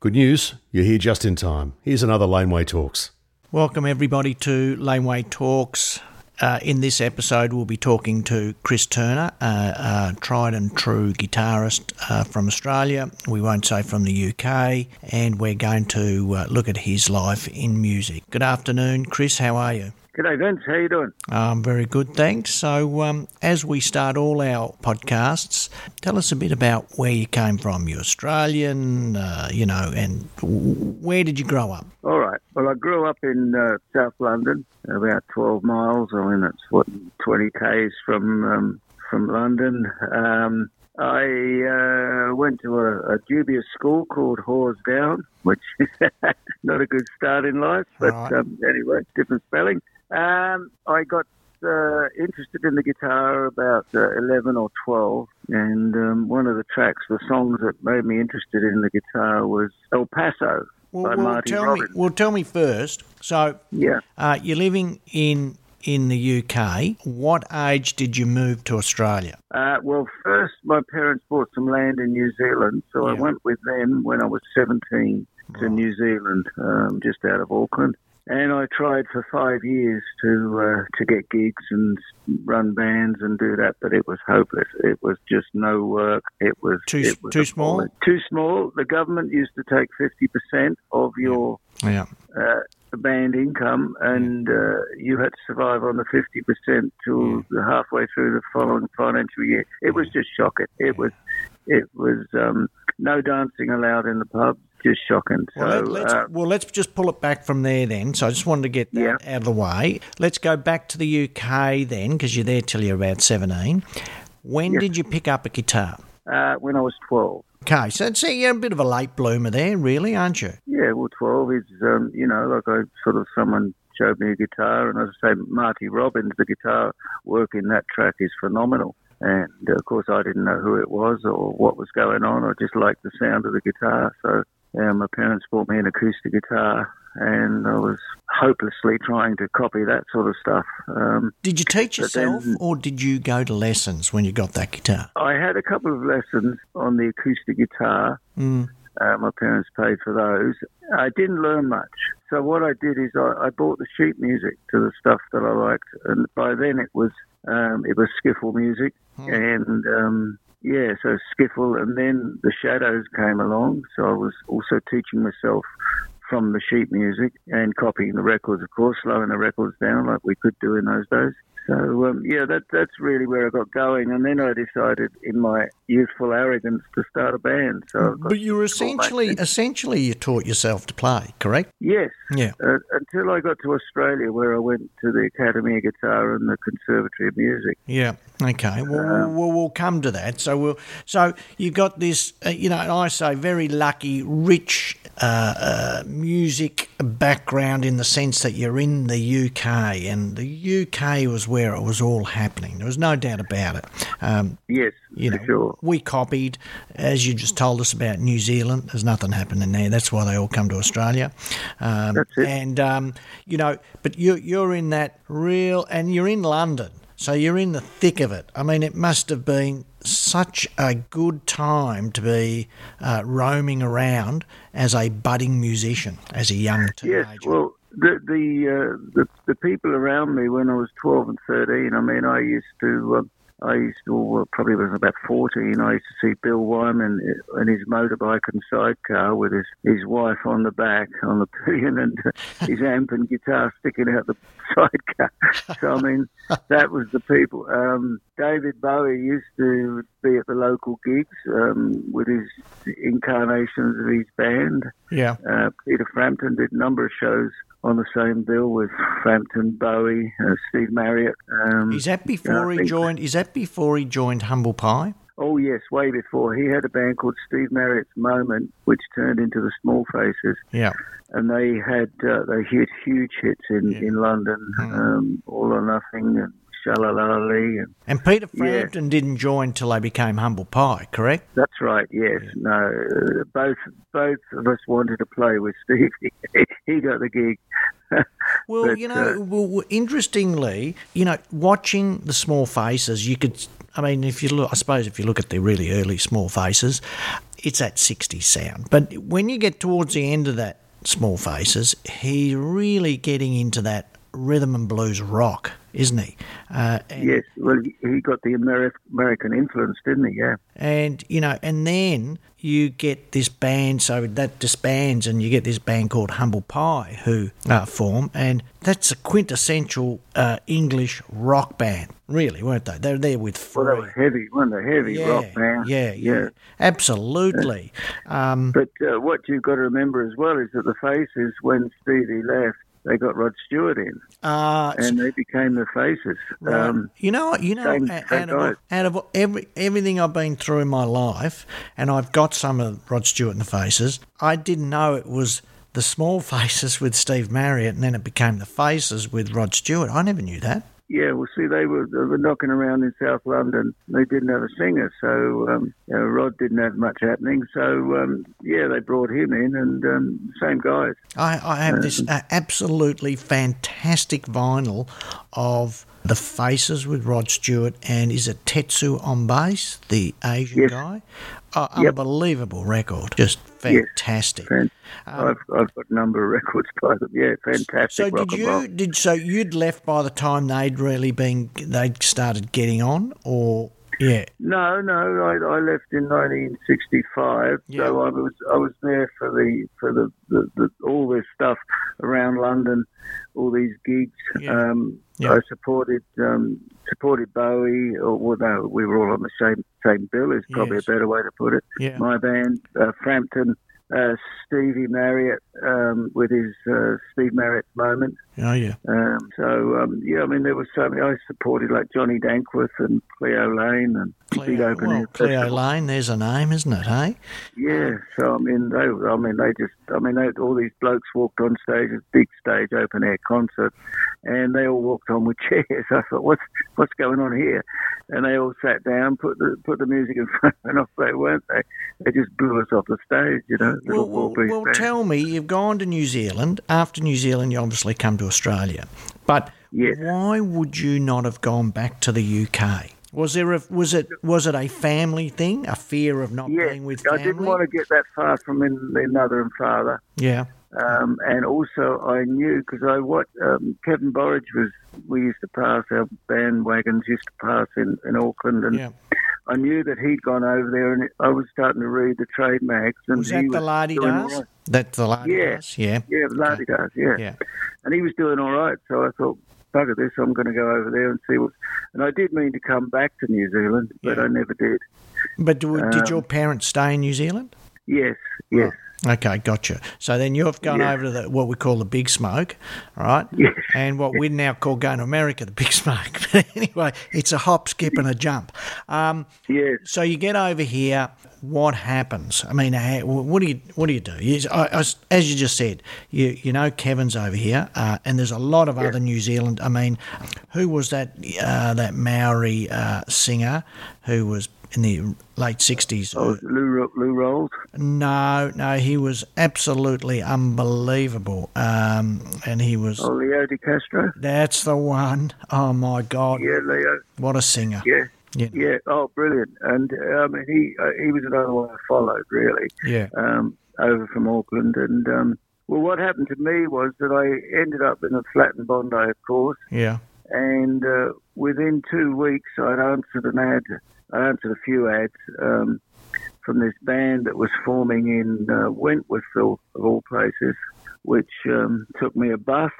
Good news, you're here just in time. Here's another Laneway Talks. Welcome, everybody, to Laneway Talks. Uh, in this episode, we'll be talking to Chris Turner, a uh, tried and true guitarist uh, from Australia. We won't say from the UK, and we're going to uh, look at his life in music. Good afternoon, Chris. How are you? G'day, Vince. How you doing? I'm very good, thanks. So, um, as we start all our podcasts, tell us a bit about where you came from. You're Australian, uh, you know, and where did you grow up? All right. Well, I grew up in uh, South London, about 12 miles. I mean, that's what 20 k's from um, from London. Um, I uh, went to a, a, dubious school called Hawes Down, which is not a good start in life, but right. um, anyway, different spelling. Um, I got uh, interested in the guitar about uh, 11 or 12, and um, one of the tracks, the songs that made me interested in the guitar was El Paso well, by well, Marty tell Robbins. Me, well, tell me first. So, yeah, uh, you're living in in the UK. What age did you move to Australia? Uh, well, first, my parents bought some land in New Zealand, so yeah. I went with them when I was 17 to right. New Zealand, um, just out of Auckland and I tried for five years to uh, to get gigs and run bands and do that, but it was hopeless. It was just no work. It was too it was too small. Too small. The government used to take fifty percent of your yeah. Uh, band income, and uh, you had to survive on the fifty percent till halfway through the following financial year. It was just shocking. It was it was um, no dancing allowed in the pubs just shocking. Well, so, let's, uh, well, let's just pull it back from there then. So I just wanted to get that yeah. out of the way. Let's go back to the UK then, because you're there till you're about 17. When yes. did you pick up a guitar? Uh, when I was 12. Okay, so see, you're a bit of a late bloomer there, really, aren't you? Yeah, well, 12 is, um, you know, like I sort of, someone showed me a guitar, and as I say, Marty Robbins, the guitar work in that track is phenomenal. And of course, I didn't know who it was or what was going on. I just liked the sound of the guitar. So my parents bought me an acoustic guitar, and I was hopelessly trying to copy that sort of stuff. Um, did you teach yourself, then, or did you go to lessons when you got that guitar? I had a couple of lessons on the acoustic guitar. Mm. Uh, my parents paid for those. I didn't learn much. So what I did is I, I bought the sheet music to the stuff that I liked, and by then it was um, it was skiffle music, mm. and um, yeah, so skiffle, and then the shadows came along. So I was also teaching myself from the sheet music and copying the records, of course, slowing the records down like we could do in those days. So um, yeah, that that's really where I got going, and then I decided, in my youthful arrogance, to start a band. So, but you were essentially essentially you taught yourself to play, correct? Yes. Yeah. Uh, until I got to Australia, where I went to the Academy of Guitar and the Conservatory of Music. Yeah. Okay. Well, um, we'll, we'll, come to that. So we'll. So you got this, uh, you know, I say very lucky, rich uh, uh music background in the sense that you're in the UK, and the UK was where where it was all happening. There was no doubt about it. Um, yes, you know, sure. we copied, as you just told us about New Zealand. There's nothing happening there. That's why they all come to Australia. Um, That's it. And um, you know, but you, you're in that real, and you're in London, so you're in the thick of it. I mean, it must have been such a good time to be uh, roaming around as a budding musician, as a young teenager. Yes, well, the the, uh, the the people around me when I was twelve and thirteen. I mean, I used to. Uh, I used to, well, probably was about 14, I used to see Bill Wyman in his motorbike and sidecar with his, his wife on the back, on the pillion, and his amp and guitar sticking out the sidecar. So, I mean, that was the people. Um, David Bowie used to be at the local gigs um, with his incarnations of his band. Yeah. Uh, Peter Frampton did a number of shows on the same bill with Frampton, Bowie, uh, Steve Marriott. Um, is that before he joined? Is that before he joined Humble Pie? Oh yes, way before. He had a band called Steve Marriott's Moment, which turned into the Small Faces. Yeah. And they had uh, they hit huge hits in yeah. in London, mm. um, All or Nothing and Sha-La-La-La-Lee. And, and Peter Frampton yeah. didn't join till they became Humble Pie, correct? That's right. Yes. Yeah. No. Both both of us wanted to play with Steve. he got the gig. well, but, you know, uh, well, interestingly, you know, watching the small faces, you could. I mean, if you look, I suppose if you look at the really early small faces, it's that 60s sound. But when you get towards the end of that Small Faces, he's really getting into that rhythm and blues rock, isn't he? Uh, yes, well, he got the Ameri- American influence, didn't he? Yeah. And, you know, and then you get this band, so that disbands, and you get this band called Humble Pie who uh, form, and that's a quintessential uh, English rock band, really, weren't they? They're there with Free. Well, they were heavy, weren't they? Heavy yeah, rock band. Yeah, yeah, yeah. absolutely. Um, but uh, what you've got to remember as well is that the Faces, when Stevie left, they got Rod Stewart in, uh, and they became the faces. Right. Um, you know what? You know, same, out, same of, out, of, every everything I've been through in my life, and I've got some of Rod Stewart in the faces. I didn't know it was the small faces with Steve Marriott, and then it became the faces with Rod Stewart. I never knew that. Yeah, well, see, they were, they were knocking around in South London. They didn't have a singer, so um, you know, Rod didn't have much happening. So um, yeah, they brought him in, and um, same guys. I, I have this uh, absolutely fantastic vinyl of the Faces with Rod Stewart, and is it Tetsu on bass, the Asian yes. guy? Oh, yep. Unbelievable record, just fantastic. Yes. Um, I've, I've got a number of records by them. Yeah, fantastic. So did you did so you'd left by the time they'd really been they'd started getting on, or yeah? No, no, I, I left in 1965. Yeah. So I was I was there for the for the, the, the all this stuff around London, all these gigs. Yeah. Um, yeah. I supported um, supported Bowie, or although we were all on the same same bill is probably yes. a better way to put it. Yeah. My band, uh, Frampton, uh, Stevie Marriott um, with his uh, Steve Marriott moment. Oh yeah. Um, so um, yeah, I mean there was so many. I supported like Johnny Dankworth and Cleo Laine and Cleo, big open well, Cleo Laine, there's a name, isn't it? Hey. Yeah. So I mean they, I mean they just, I mean they, all these blokes walked on stage, a big stage, open air concert, and they all walked on with chairs. I thought, what's what's going on here? And they all sat down, put the put the music in front, and off they went. They they just blew us off the stage, you know. Well, well, well tell me, you've gone to New Zealand. After New Zealand, you obviously come to Australia, but yes. why would you not have gone back to the UK? Was there a, was it was it a family thing, a fear of not yeah, being with family? I didn't want to get that far from their mother and father. Yeah. Um, and also, I knew because I what um, Kevin Borich was. We used to pass our bandwagons used to pass in, in Auckland, and yeah. I knew that he'd gone over there, and I was starting to read the trade mags. And was that he the La De Das? Right. That the La De yeah. Das? Yeah, yeah, the La De okay. Das. Yeah. yeah, and he was doing all right. So I thought, bugger this, I'm going to go over there and see what. And I did mean to come back to New Zealand, but yeah. I never did. But do, um, did your parents stay in New Zealand? Yes, yes. Oh. Okay, gotcha. So then you've gone yeah. over to the, what we call the big smoke, right? And what we now call going to America, the big smoke. But anyway, it's a hop, skip, and a jump. Um, yes. So you get over here. What happens? I mean, what do you what do you do? You, as you just said, you you know Kevin's over here, uh, and there's a lot of yes. other New Zealand. I mean, who was that uh, that Maori uh, singer who was in the late 60s. Oh, Lou, Lou Rawls? No, no, he was absolutely unbelievable. Um, and he was. Oh, Leo de Castro? That's the one. Oh, my God. Yeah, Leo. What a singer. Yeah. Yeah. yeah. Oh, brilliant. And um, he uh, he was another one I followed, really. Yeah. Um, over from Auckland. And, um, well, what happened to me was that I ended up in a flat in Bondi, of course. Yeah. And uh, within two weeks, I'd answered an ad I answered a few ads um, from this band that was forming in uh, Wentworthville, of all places, which um, took me a bus,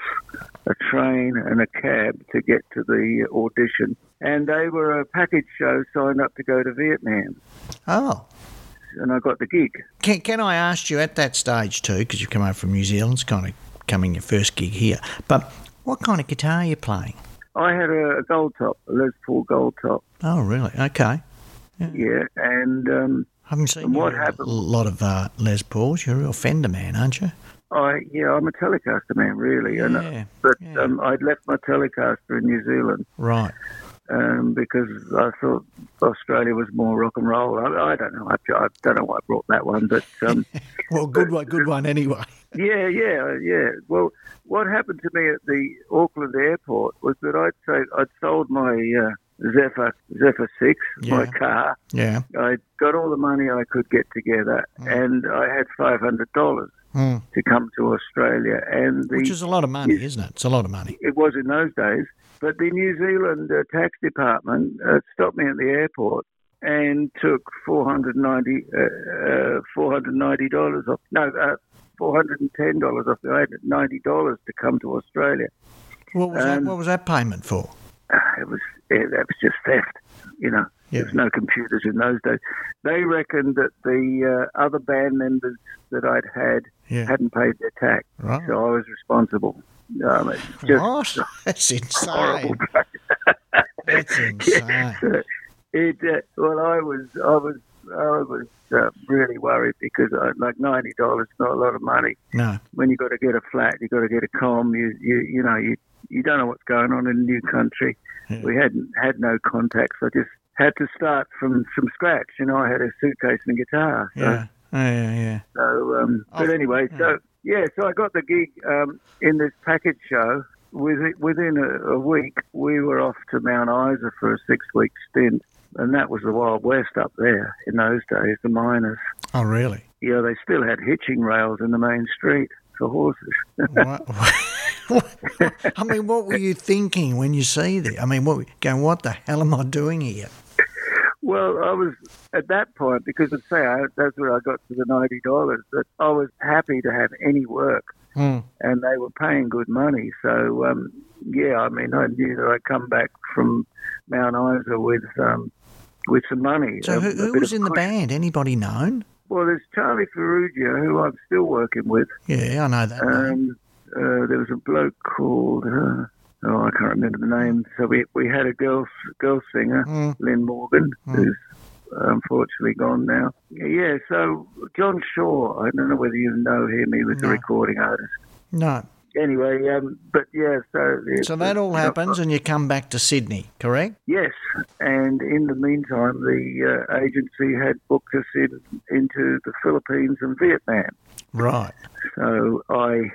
a train, and a cab to get to the audition. And they were a package show signed up to go to Vietnam. Oh. And I got the gig. Can, can I ask you at that stage too, because you've come over from New Zealand, it's kind of coming your first gig here, but what kind of guitar are you playing? I had a, a gold top, a Les Paul gold top. Oh, really? Okay. Yeah, yeah and um, I haven't seen what happened. a lot of uh, Les Pauls. You're a real Fender man, aren't you? I yeah, I'm a Telecaster man, really. Yeah, and, uh, but yeah. um, I'd left my Telecaster in New Zealand. Right. Um, because I thought Australia was more rock and roll. I, I don't know. I, I, don't know why I brought that one, but um, well, good but, one, good one anyway. yeah, yeah, yeah. Well, what happened to me at the Auckland airport was that I'd say I'd sold my uh, Zephyr Zephyr Six, my car. Yeah. I got all the money I could get together, and I had five hundred dollars Mm. to come to Australia, and the Which is a lot of money, isn't it? It's a lot of money. it was in those days. But the New Zealand uh, tax department uh, stopped me at the airport and took four hundred ninety uh, uh, four hundred ninety dollars off. No, uh, four hundred and ten dollars off. I had ninety dollars to come to Australia. What was that? Um, What was that payment for? Uh, it was that was just theft. You know, Yeah. there was no computers in those days. They reckoned that the uh, other band members that I'd had Yeah. hadn't paid their tax, Right. so I was responsible. Um, what? That's insane. That's insane. So it uh, well, I was I was I was uh, really worried because I, like ninety dollars not a lot of money. No. When you got to get a flat, you got to get a com. You you you know you you don't know what's going on in a new country. Yeah. We hadn't had no contacts. I just had to start from from scratch. You know, I had a suitcase and a guitar. So, Yeah. Yeah. Yeah. yeah. so um, but Oh, anyway, so yeah, so I got the gig um, in this package show. Within, within a, a week, we were off to Mount Isa for a six-week stint, and that was the Wild West up there in those days. The miners, Oh, really? yeah, they still had hitching rails in the main street for horses. I mean, what were you thinking when you see that? I mean, what going? What the hell am I doing here? Well, I was at that point because of say I, that's where I got to the ninety dollars. That I was happy to have any work, Hmm. and they were paying good money. So um, yeah, I mean, I knew that I'd come back from Mount Isa with um, with some money. So a- who, who was in the band? Anybody known? Well, there's Charlie Ferrugia, who I'm still working with. Yeah, I know that. Um, uh, there was a bloke called. Uh, Oh, I can't remember the name. So we we had a girl girl singer, Mm. Lynn Morgan, Mm. who's unfortunately gone now. Yeah, so John Shaw, I don't know whether you know him. He was No. a recording artist. No. Anyway, um, but yeah, so So that all happens, and you come back to Sydney, correct? Yes, and in the meantime, the uh, agency had booked us in into the Philippines and Vietnam. Right. So I,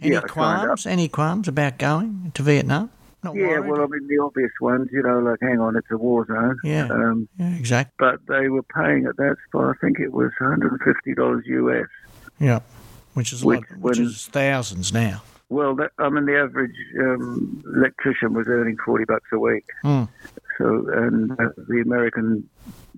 Any yeah, I signed up. qualms? Any qualms about going to Vietnam? Not Yeah, worried? well, I mean the obvious ones, you know, like hang on, it's a war zone. Yeah. Um, yeah, exactly. but they were paying at that spot. I think it was 150 dollars US. Yeah, which is a Which lot, which when- is thousands now. Well, that, I mean the average um, electrician was earning 40 bucks a week. Hmm. So, and uh, the American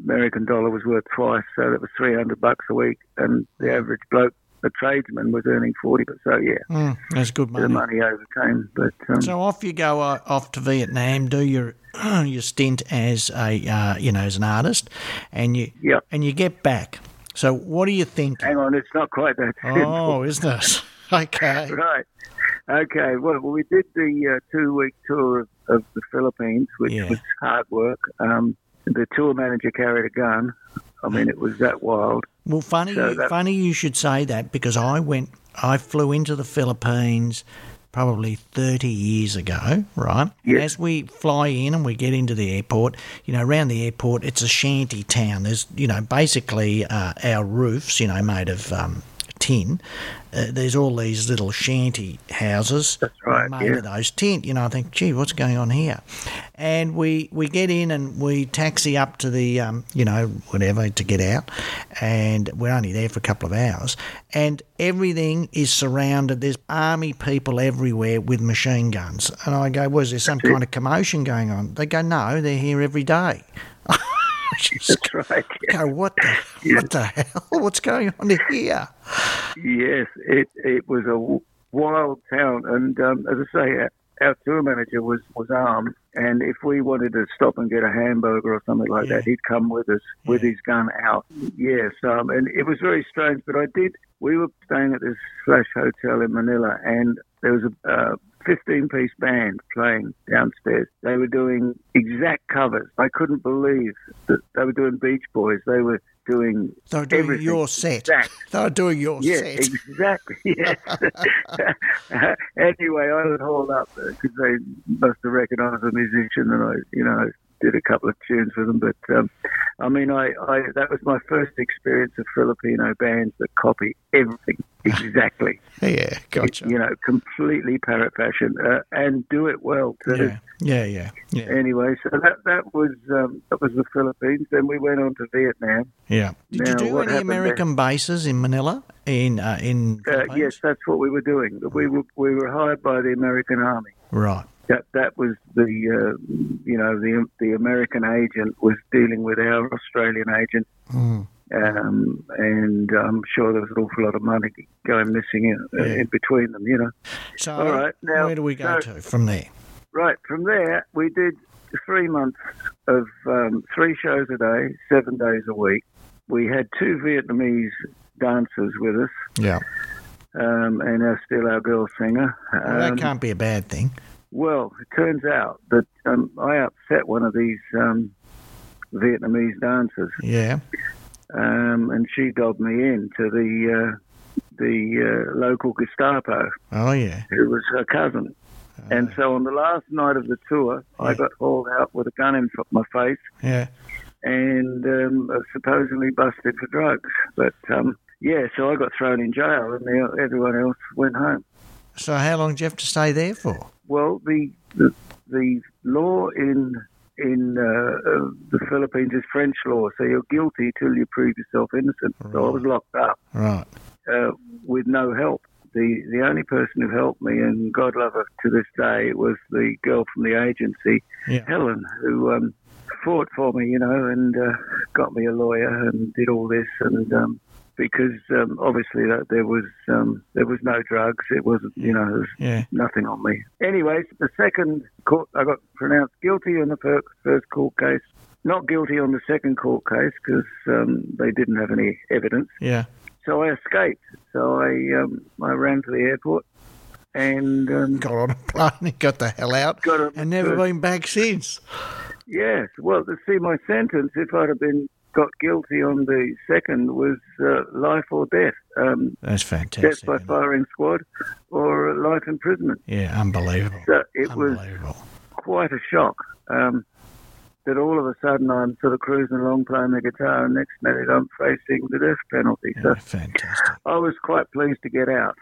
American dollar was worth twice, so that was 300 bucks a week, and the average bloke, a tradesman, was earning 40. But so yeah, Mm, that's good money. the money. overcame. But um, So off you go uh, off to Vietnam, do your your stint as a uh, you know as an artist, and you yeah, and you get back. So what do you think? hang on, it's not quite that. Oh, isn't it? Okay. Right. Okay. Well, we did the uh, two-week tour of, of the Philippines, which Yeah. was hard work. Um, the tour manager carried a gun. I mean, it was that wild. Well, funny, So that- funny you should say that because I went, I flew into the Philippines probably 30 years ago, right? Yes. as we fly in and we get into the airport, you know, around the airport, it's a shanty town. There's, you know, basically uh, our roofs, you know, made of um, tin. Uh, there's all these little shanty houses right, made yeah. of those tin. You know, I think, gee, what's going on here? And we, we get in and we taxi up to the, um, you know, whatever to get out. And we're only there for a couple of hours. And everything is surrounded. There's army people everywhere with machine guns. And I go, was there some kind of commotion going on? They go, no, they're here every day. Just That's right. go, what the, what the hell? What's going on here? Yes, it it was a wild town, and um, as I say, our, our tour manager was was armed, and if we wanted to stop and get a hamburger or something like Yeah. that, he'd come with us with his gun out. Yes, um, and it was very strange, but I did. We were staying at this flash hotel in Manila, and there was a. Uh, 15 piece band playing downstairs. They were doing exact covers. I couldn't believe that they were doing Beach Boys. They were doing They were doing everything your set. exact. They were doing your Yeah, set. exactly. Yes. anyway, I was hauled up because they must have recognised a musician, and I, you know, did a couple of tunes with them. But um, I mean, I, I that was my first experience of Filipino bands that copy everything exactly. Yeah, gotcha. You know, completely parrot fashion, uh, and do it well too. Yeah, yeah, yeah. yeah. Anyway, so that that was um, that was the Philippines. Then we went on to Vietnam. Yeah. Did Now, you do any American bases in Manila? In uh, in Uh, yes, that's what we were doing. We were we were hired by the American Army. Right. That that was the uh, you know the the American agent was dealing with our Australian agent, Mm. um, and I'm sure there was an awful lot of money going missing in, uh, Yeah. in between them. You know. So All right, now- where do we go so- to from there? Right from there, we did three months of um, three shows a day, seven days a week. We had two Vietnamese dancers with us, Yeah. um, and our, still our girl singer. Well, that Um, can't be a bad thing. Well, it turns out that um, I upset one of these um, Vietnamese dancers, Yeah. um, and she dobbed me in to the uh, the uh, local Gestapo, Oh yeah. who was her cousin. And so on the last night of the tour, I got hauled out with a gun in fr- my face Yeah. and um, supposedly busted for drugs. But um, yeah, so I got thrown in jail, and the, everyone else went home. So how long do you have to stay there for? Well, the the, the law in in uh, uh, the Philippines is French law, so you're guilty till you prove yourself innocent. So I was locked up Right. uh, with no help. The the only person who helped me, and God love her to this day, was the girl from the agency, Yeah. Helen, who um, fought for me, you know, and uh, got me a lawyer and did all this, and um, because um, obviously that there was um, there was no drugs, it wasn't, you know, there was Yeah. nothing on me. Anyways, the second court, I got pronounced guilty on the fir- first court case, not guilty on the second court case because um, they didn't have any evidence. Yeah. So I escaped. So I um, I ran to the airport and um, Got on a plane and got the hell out, and never been back since. Yes. Well, to see my sentence, if I'd have been got guilty on the second, was uh, life or death. Um, That's death fantastic. by firing squad or life imprisonment. Yeah, unbelievable. So it was quite a shock. Um, that all of a sudden I'm sort of cruising along playing the guitar, and next minute I'm facing the death penalty. Yeah, So fantastic. I was quite pleased to get out.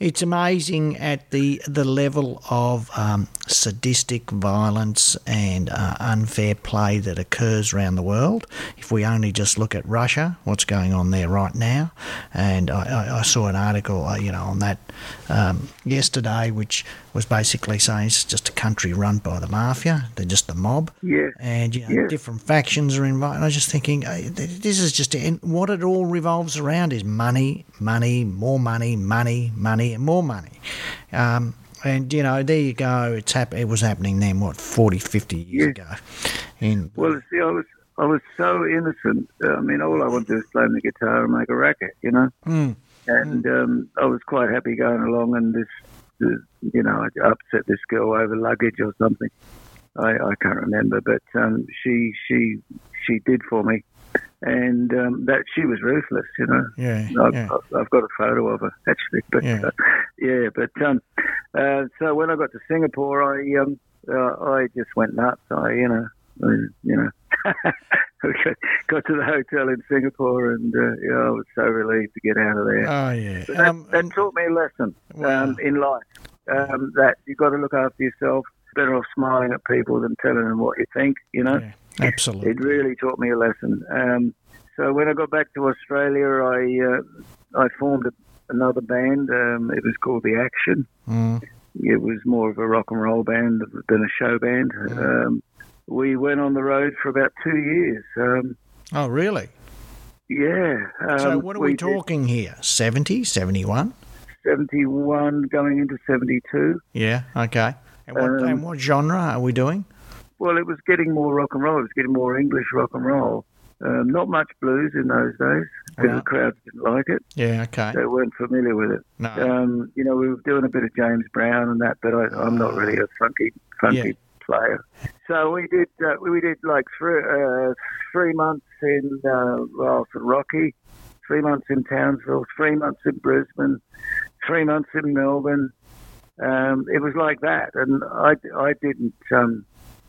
It's amazing at the the level of um, sadistic violence and uh, unfair play that occurs around the world. If we only just look at Russia, what's going on there right now, and I, I, I saw an article, uh, you know, on that um, yesterday, which was basically saying it's just a country run by the mafia. They're just the mob Yes. and you know, Yes. different factions are involved. And I was just thinking, uh, this is just and what it all revolves around is money, money, more money, money, money, and more money. Um, and you know, there you go. It's hap- It was happening then, what 40, 50 years ago. In Well, see, I was I was so innocent. I mean, all I wanted to do was play the guitar and make a racket, you know. Mm. And um, I was quite happy going along, and this, this, you know, I upset this girl over luggage or something. I, I can't remember, but um, she she she did for me, and um, that she was ruthless, you know. yeah, I've, yeah, I've got a photo of her actually, but Yeah. uh, yeah, but um, uh, so when I got to Singapore, I um, uh, I just went nuts. I you know, I, you know, got to the hotel in Singapore, and uh, yeah, I was so relieved to get out of there. oh yeah. But that, Um, that and- taught me a lesson Wow. um, in life um, that you've got to look after yourself. Better off smiling at people than telling them what you think. You know. yeah, absolutely. It really taught me a lesson. Um, so when I got back to Australia, I uh, I formed a, another band. Um, it was called The Action. Mm. It was more of a rock and roll band than a show band. Um, we went on the road for about two years. Um, Oh really? yeah. Um, so what are we, did talking here? 70, 71? 71 going into 72. Yeah. Okay. And what, Um, and what genre are we doing? Well, it was getting more rock and roll. It was getting more English rock and roll. Um, not much blues in those days because Right. the crowds didn't like it. Yeah. Okay. They weren't familiar with it. No. Um, you know, we were doing a bit of James Brown and that, but I, I'm not really a funky, funky Yeah. player. So we did, uh, we did like three, uh, three months in uh, well, for Rocky, three months in Townsville, three months in Brisbane, three months in Melbourne. Um, it was like that, and I, I didn't um,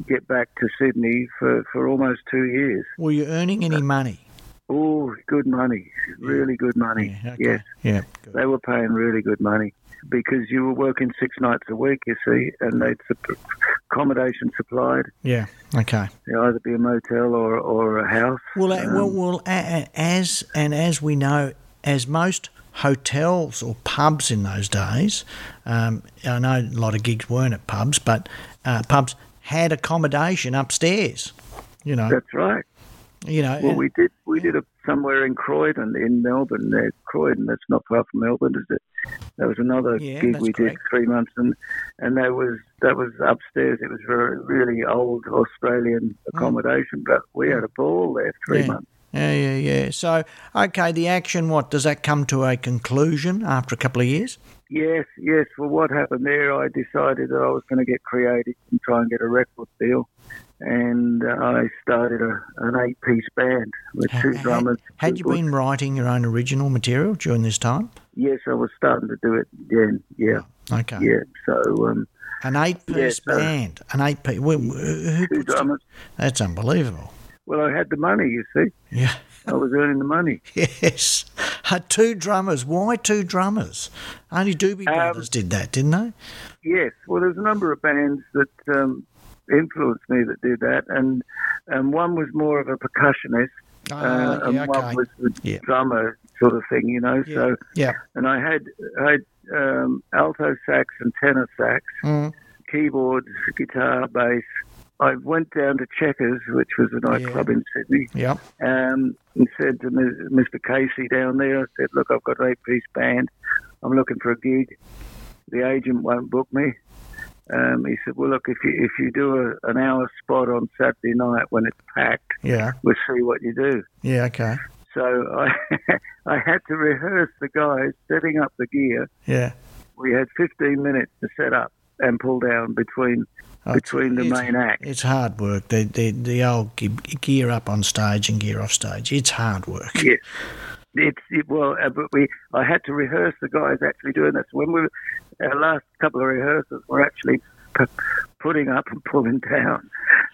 get back to Sydney for, for almost two years. Were you earning any money? Oh, good money, really good money. Yeah, okay. Yes, Yeah. Good. they were paying really good money because you were working six nights a week, you see, and they'd sup- accommodation supplied. Yeah. Okay. It'd either be a motel or, or a house. Well, uh, well, well. As and as we know, as most hotels or pubs in those days, um, I know a lot of gigs weren't at pubs, but uh, pubs had accommodation upstairs. You know. That's right. You know. Well, and- we did we did a, somewhere in Croydon, in Melbourne. There, Croydon. That's not far from Melbourne, is it? There was another Yeah, gig we correct. did three months, and and that was that was upstairs. It was very really old Australian mm. accommodation, but we had a ball there three Yeah. months. Yeah, yeah, yeah. So, okay, the action. What does that come to a conclusion after a couple of years? Yes, yes. Well, what happened there? I decided that I was going to get creative and try and get a record deal, and uh, I started a, an eight-piece band with two Ha- ha- drummers. Had you been writing your own original material during this time? Yes, I was starting to do it then. Yeah, Okay. yeah. So um, An eight-piece Yes, sir. band. An eight-piece. Who, who two drummers. That's unbelievable. Well, I had the money. You see, Yeah. I was earning the money. Yes. Uh, two drummers. Why two drummers? Only Doobie Um, Brothers did that, didn't they? Yes. Well, there's a number of bands that um, influenced me that did that, and and one was more of a percussionist, uh, Oh, and one okay. was the Yeah. drummer sort of thing. You know, Yeah. so. Yeah. and I had I had um, alto sax and tenor sax, Mm. keyboards, guitar, bass. I went down to Checkers, which was a nightclub in Sydney, Yep. um, and said to Mr. Casey down there, I said, "Look, I've got an eight-piece band. I'm looking for a gig. The agent won't book me." Um, he said, "Well, look, if you if you do a, an hour spot on Saturday night when it's packed, Yeah. we'll see what you do." Yeah. Okay. So I I had to rehearse the guys setting up the gear Yeah. we had 15 minutes to set up and pull down between between the main act. It's hard work. The the the old gear up on stage and gear off stage. It's hard work. Yes. It's it, well, uh, but we I had to rehearse the guys actually doing this. When we our last couple of rehearsals were actually p- putting up and pulling down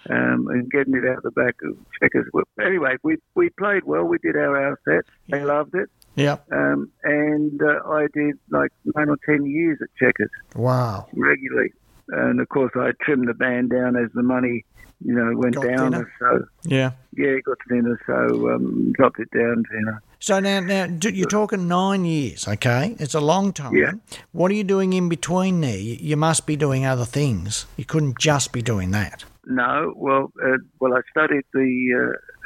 um, and getting it out the back of checkers. Well, Anyway, we we played well. We did our hour set. They Yeah. loved it, Yep. um, and uh, I did like nine or ten years at checkers. Wow. regularly. And of course, I trimmed the band down as the money, you know, went Got down. thinner? So Yeah. yeah, it got thinner. So um, dropped it down to you know. So now, now you're talking nine years, okay? It's a long time. Yeah. What are you doing in between there? You you must be doing other things. You couldn't just be doing that. No, well, uh, well, I studied the,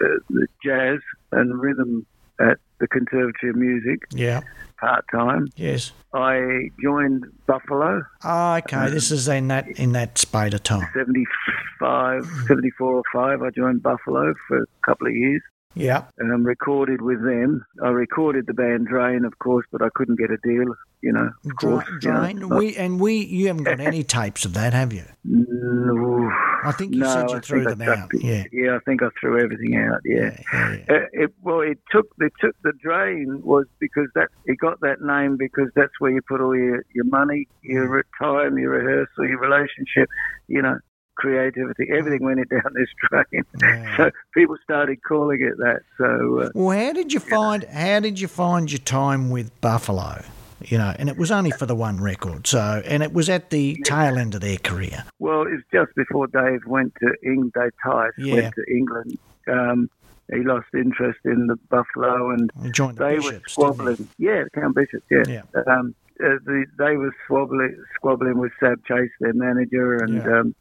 uh, uh, the jazz and rhythm at the Conservatory of Music Yeah. part time. Yes. I joined Buffalo Oh, okay. Um, this is in that in that spate of time. 75, 74 or 5. I joined Buffalo for a couple of years. Yeah. and um, recorded with them. I recorded the band Drain, of course, but I couldn't get a deal, you know, of course. you know. Drain. We and we. You haven't got any tapes of that, have you? No, I think you no, said you I threw them out. it. Yeah. yeah, I think I threw everything out. Yeah. Yeah. yeah. Uh, it, well, it took it took the drain was because that it got that name because that's where you put all your your money, your time, your rehearsal, your relationship, you know, creativity, everything went it down this drain. Yeah. So people started calling it that. So uh, Well, how did you find? How did you find your time with Buffalo? You know, and it was only for the one record. So, and it was at the tail end of their career. Well, it's just before Dave went to England. Dave Tice Yeah. went to England. Um, he lost interest in the Buffalo, and the they were Bishops. didn't squabbling. Yeah, Count Bishop. Yeah. Yeah. Um, uh, the, they were squabbling, squabbling with Sab Chase, their manager, and Yeah. um,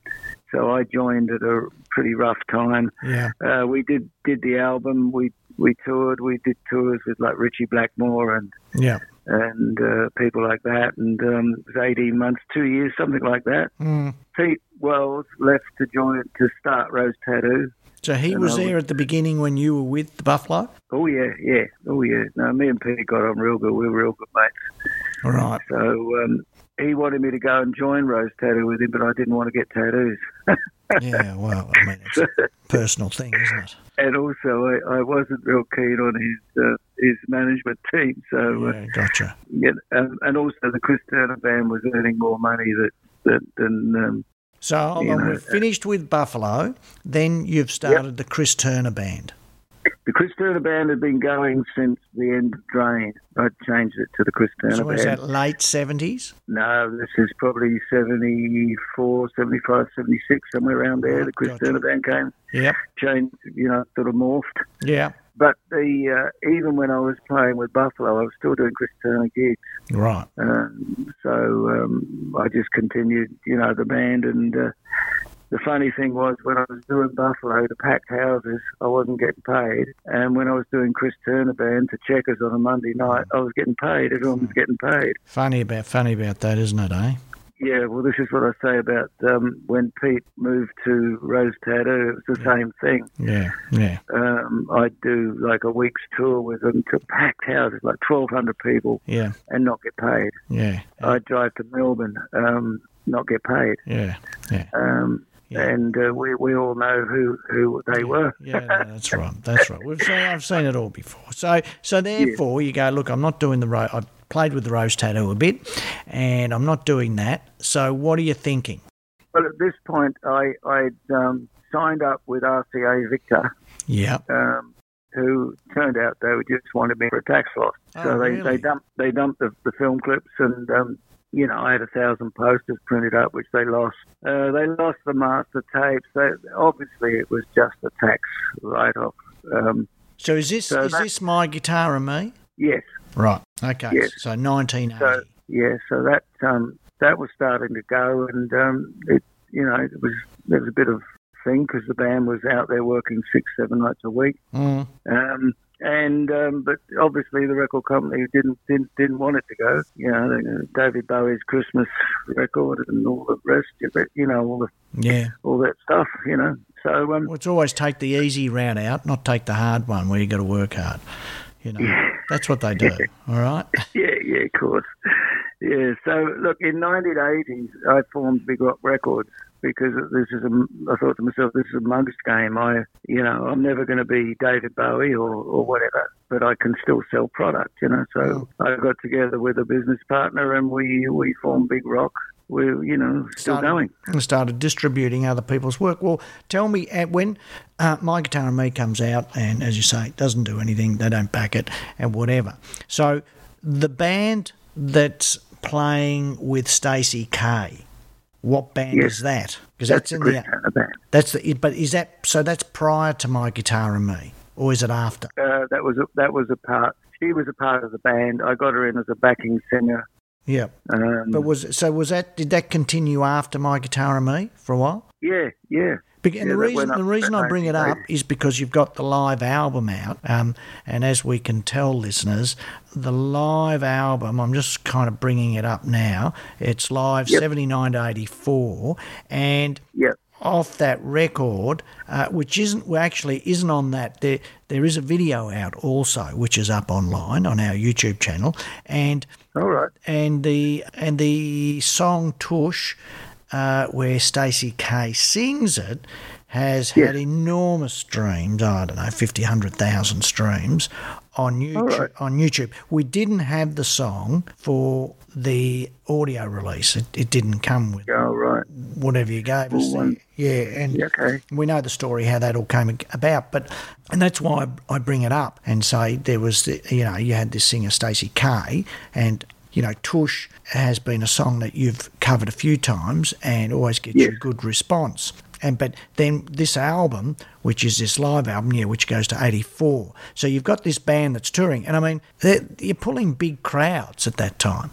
so I joined at a pretty rough time. Yeah. Uh, we did did the album. We we toured. We did tours with like Ritchie Blackmore and Yeah. and uh, people like that. And um, it was eighteen months, two years, something like that. Mm. Pete Wells left to join to start Rose Tattoo. So he And was I there at the beginning when you were with the Buffalo. Oh yeah, yeah, oh yeah. No, me and Pete got on real good. We were real good mates. All right. So um, he wanted me to go and join Rose Tattoo with him, but I didn't want to get tattoos. Yeah. Well, I mean, it's a personal thing, isn't it? and also, I, I wasn't real keen on his uh, his management team. So uh, Yeah. Gotcha. yeah, and, and also the Chris Turner band was earning more money that, that than um, So hold on, know, we've finished with Buffalo. Then you've started the Chris Turner band. The Chris Turner Band had been going since the end of Drain. I changed it to the Chris Turner So Band. was that late 70s? No, this is probably 74, 75, 76, somewhere around there. Right, the Chris gotcha. Turner Band came, Yeah. changed, you know, sort of morphed. Yeah. But the uh, even when I was playing with Buffalo, I was still doing Chris Turner gigs. Right. Um, so um, I just continued, you know, the band. And uh, the funny thing was, when I was doing Buffalo, the packed houses, I wasn't getting paid. And when I was doing Chris Turner band to Checkers on a Monday night, I was getting paid. Everyone was getting paid. Funny about funny about that, isn't it, eh? Yeah, well, this is what I say about um, when Pete moved to Rose Tattoo. It was the same thing. Yeah. Yeah. Um, I'd do like a week's tour with them to packed houses, like 1,200 people, Yeah. and not get paid. Yeah. I'd drive to Melbourne, um, not get paid. Yeah. Yeah. Um, Yeah. And uh, we, we all know who, who they were. Yeah, no, that's right. That's right. We've seen, I've seen it all before. So, so therefore, you go look. I'm not doing the ro- I played with the rose tattoo a bit, and I'm not doing that. So, what are you thinking? Well, at this point, I, I'd um, signed up with RCA Victor, Yeah. um, who turned out they just wanted me for a tax loss. Oh, so they, really? they dumped they dumped the, the film clips and um, you know I had a thousand posters printed up which they lost. Uh, they lost the master tapes. They, obviously, it was just a tax write off. Um, So is this So is that- this my guitar and me? yes. Right. Okay. Yes. So 1980. So yeah, so that um, that was starting to go, and um, it you know it was there was a bit of thing because the band was out there working six seven nights a week, Mm. um, and um, but obviously the record company didn't didn't didn't want it to go. You know, David Bowie's Christmas record and all the rest of it. You know, all the Yeah. all that stuff. You know, so um, Well, it's always take the easy route out, not take the hard one where you got to work hard. You know, that's what they do. All right. yeah, yeah, of course. Yeah, so look, in 1980s, I formed Big Rock Records because this is a, I thought to myself, this is a mugs game. I, you know, I'm never going to be David Bowie or, or whatever, but I can still sell product, you know. So I got together with a business partner and we, we formed Big Rock. We're, you know, still started, going. and started distributing other people's work. Well, tell me when uh, My Guitar and Me comes out, and as you say, it doesn't do anything, they don't back it, and whatever. So the band that's playing with Stacey K, what band Yes. is that? Because That's that's, in the band. that's the but is that so? That's prior to My Guitar and Me, or is it after? Uh, that was a, that was a part. She was a part of the band. I got her in as a backing singer. Yeah, Um, but was so was that? Did that continue after My Guitar and Me for a while? yeah, yeah. And Yeah, the reason the reason I bring it up is because you've got the live album out, um, and as we can tell listeners, the live album. I'm just kind of bringing it up now. It's live Yep. 79 to 84, and Yep. off that record, uh, which isn't well, actually isn't on that. There there is a video out also, which is up online on our YouTube channel, and All right. and the and the song Tush, uh, where Stacey K sings it, has had enormous streams. I don't know, 50, 100,000 streams on YouTube. right. On YouTube, we didn't have the song for the audio release. It, it didn't come with Oh, right. whatever you gave us. One. Yeah, and Yeah, okay. we know the story how that all came about, but and that's why I bring it up and say there was the, you know you had this singer Stacey K and you know Tush has been a song that you've covered a few times and always gets you a good response. And but then this album, which is this live album, yeah, which goes to '84. So you've got this band that's touring, and I mean they're- you're pulling big crowds at that time.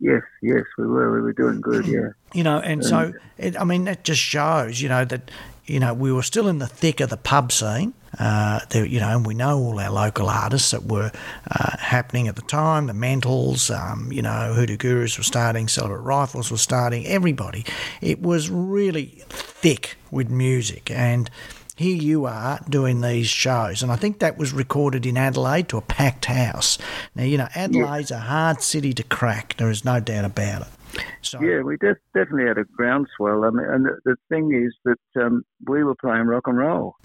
Yes, yes, we were. We were doing good, yeah. you know, and so it, I mean that just shows, you know, that you know we were still in the thick of the pub scene. Uh, there, you know, and we know all our local artists that were uh, happening at the time. The Mantles, um, you know, Hoodoo Gurus were starting, Celibate Rifles were starting. Everybody, it was really thick with music, and here you are doing these shows, and I think that was recorded in Adelaide to a packed house. Now, you know, Adelaide's a hard city to crack. There is no doubt about it. So, Yeah, we def- definitely had a groundswell. I mean, and the, the thing is that um, we were playing rock and roll,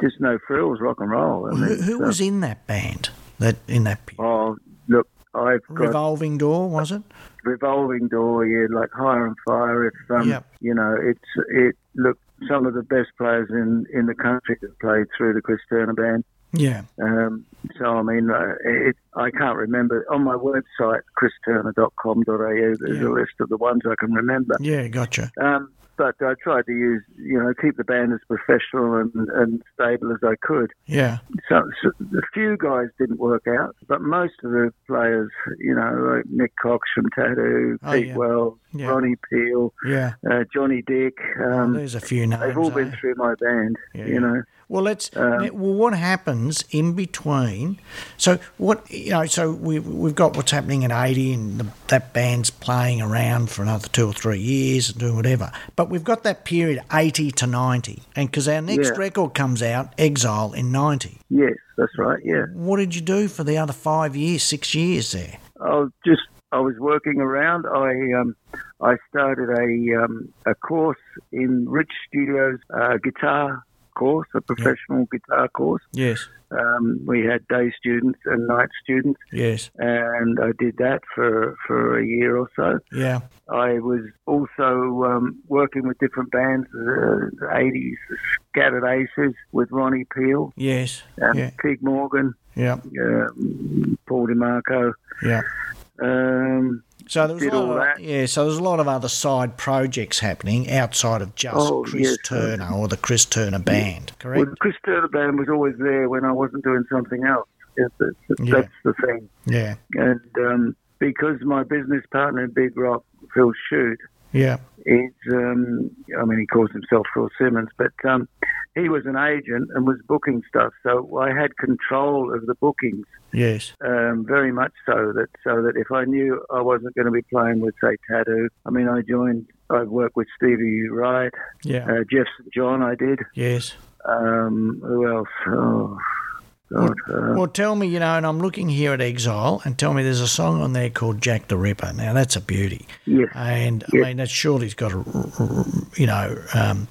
just no frills, rock and roll. I Who, mean, who so- was in that band? That in that pe- Oh, look, I've got revolving door was it? revolving door. Yeah, like higher and fire. If um, Yep. you know, it's it. Look, some of the best players in in the country that played through the Chris Turner band. Yeah. Um, so, I mean, uh, it, I can't remember. On my website, christurner.com.au, there's Yeah. a list of the ones I can remember. Yeah, gotcha. Um, but I tried to use, you know, keep the band as professional and, and stable as I could. Yeah. So, so a few guys didn't work out, but most of the players, you know, like Nick Cox from Tattoo, Oh, Pete yeah. Wells, Yeah. Ronnie Peel, Yeah. uh, Johnny Dick. Um, There's a few names. they've all been eh? through my band, Yeah, you yeah. know. Well, let's. Um, well, what happens in between? So what you know? So we we've got what's happening in eighty, and the, that band's playing around for another two or three years and doing whatever. But we've got that period eighty to ninety, and because our next record comes out, Exile in ninety. Yes, that's right, yeah. What did you do for the other five years, six years there? I was just I was working around. I um, I started a um, a course in Rich Studios uh, guitar course, a professional guitar course. Yes, Um, we had day students and night students, yes, and I did that for for a year or so. yeah, I was also um, working with different bands, uh, the 80s, Scattered Aces with Ronnie Peel, yes, um, yeah, Pig Morgan, yeah, um, Paul DeMarco. yeah. Um, So there was a lot of, yeah. So there's a lot of other side projects happening outside of just Oh, Chris yes. Turner or the Chris Turner band. well, Correct? the Chris Turner band was always there when I wasn't doing something else. Yeah. that's the thing. Yeah, And um, because my business partner in Big Rock, Phil Shute, yeah, is, um, I mean, he calls himself Phil Simmons, but um, he was an agent and was booking stuff. So I had control of the bookings, yes, um, very much so that so that if I knew I wasn't going to be playing with, say, Tattoo, I mean, I joined, I worked with Stevie Wright, yeah, uh, Jeff St. John, I did. yes. Um, who else? Oh, Uh, Well, tell me, you know, and I'm looking here at Exile, and tell me there's a song on there called Jack the Ripper. Now that's a beauty, yes. and Yeah. I mean that surely's got to, you know, um,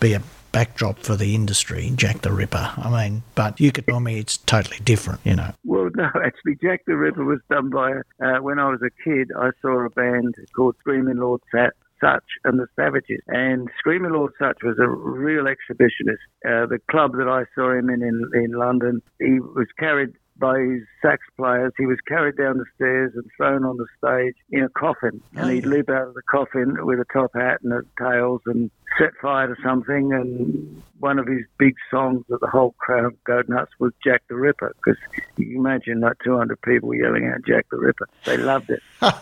be a backdrop for the industry, Jack the Ripper. I mean, but you could tell me it's totally different, you know. Well, no, actually, Jack the Ripper was done by, uh, when I was a kid, I saw a band called Screaming Lord Sat- Sutch and the Savages. And Screaming Lord Sutch was a real exhibitionist. Uh, the club that I saw him in, in in London, he was carried by his sax players. He was carried down the stairs and thrown on the stage in a coffin. And Oh, he'd leap out of the coffin with a top hat and a tails and set fire to something. And one of his big songs that the whole crowd go nuts was Jack the Ripper. Because you imagine like 200 people yelling out Jack the Ripper. They loved it.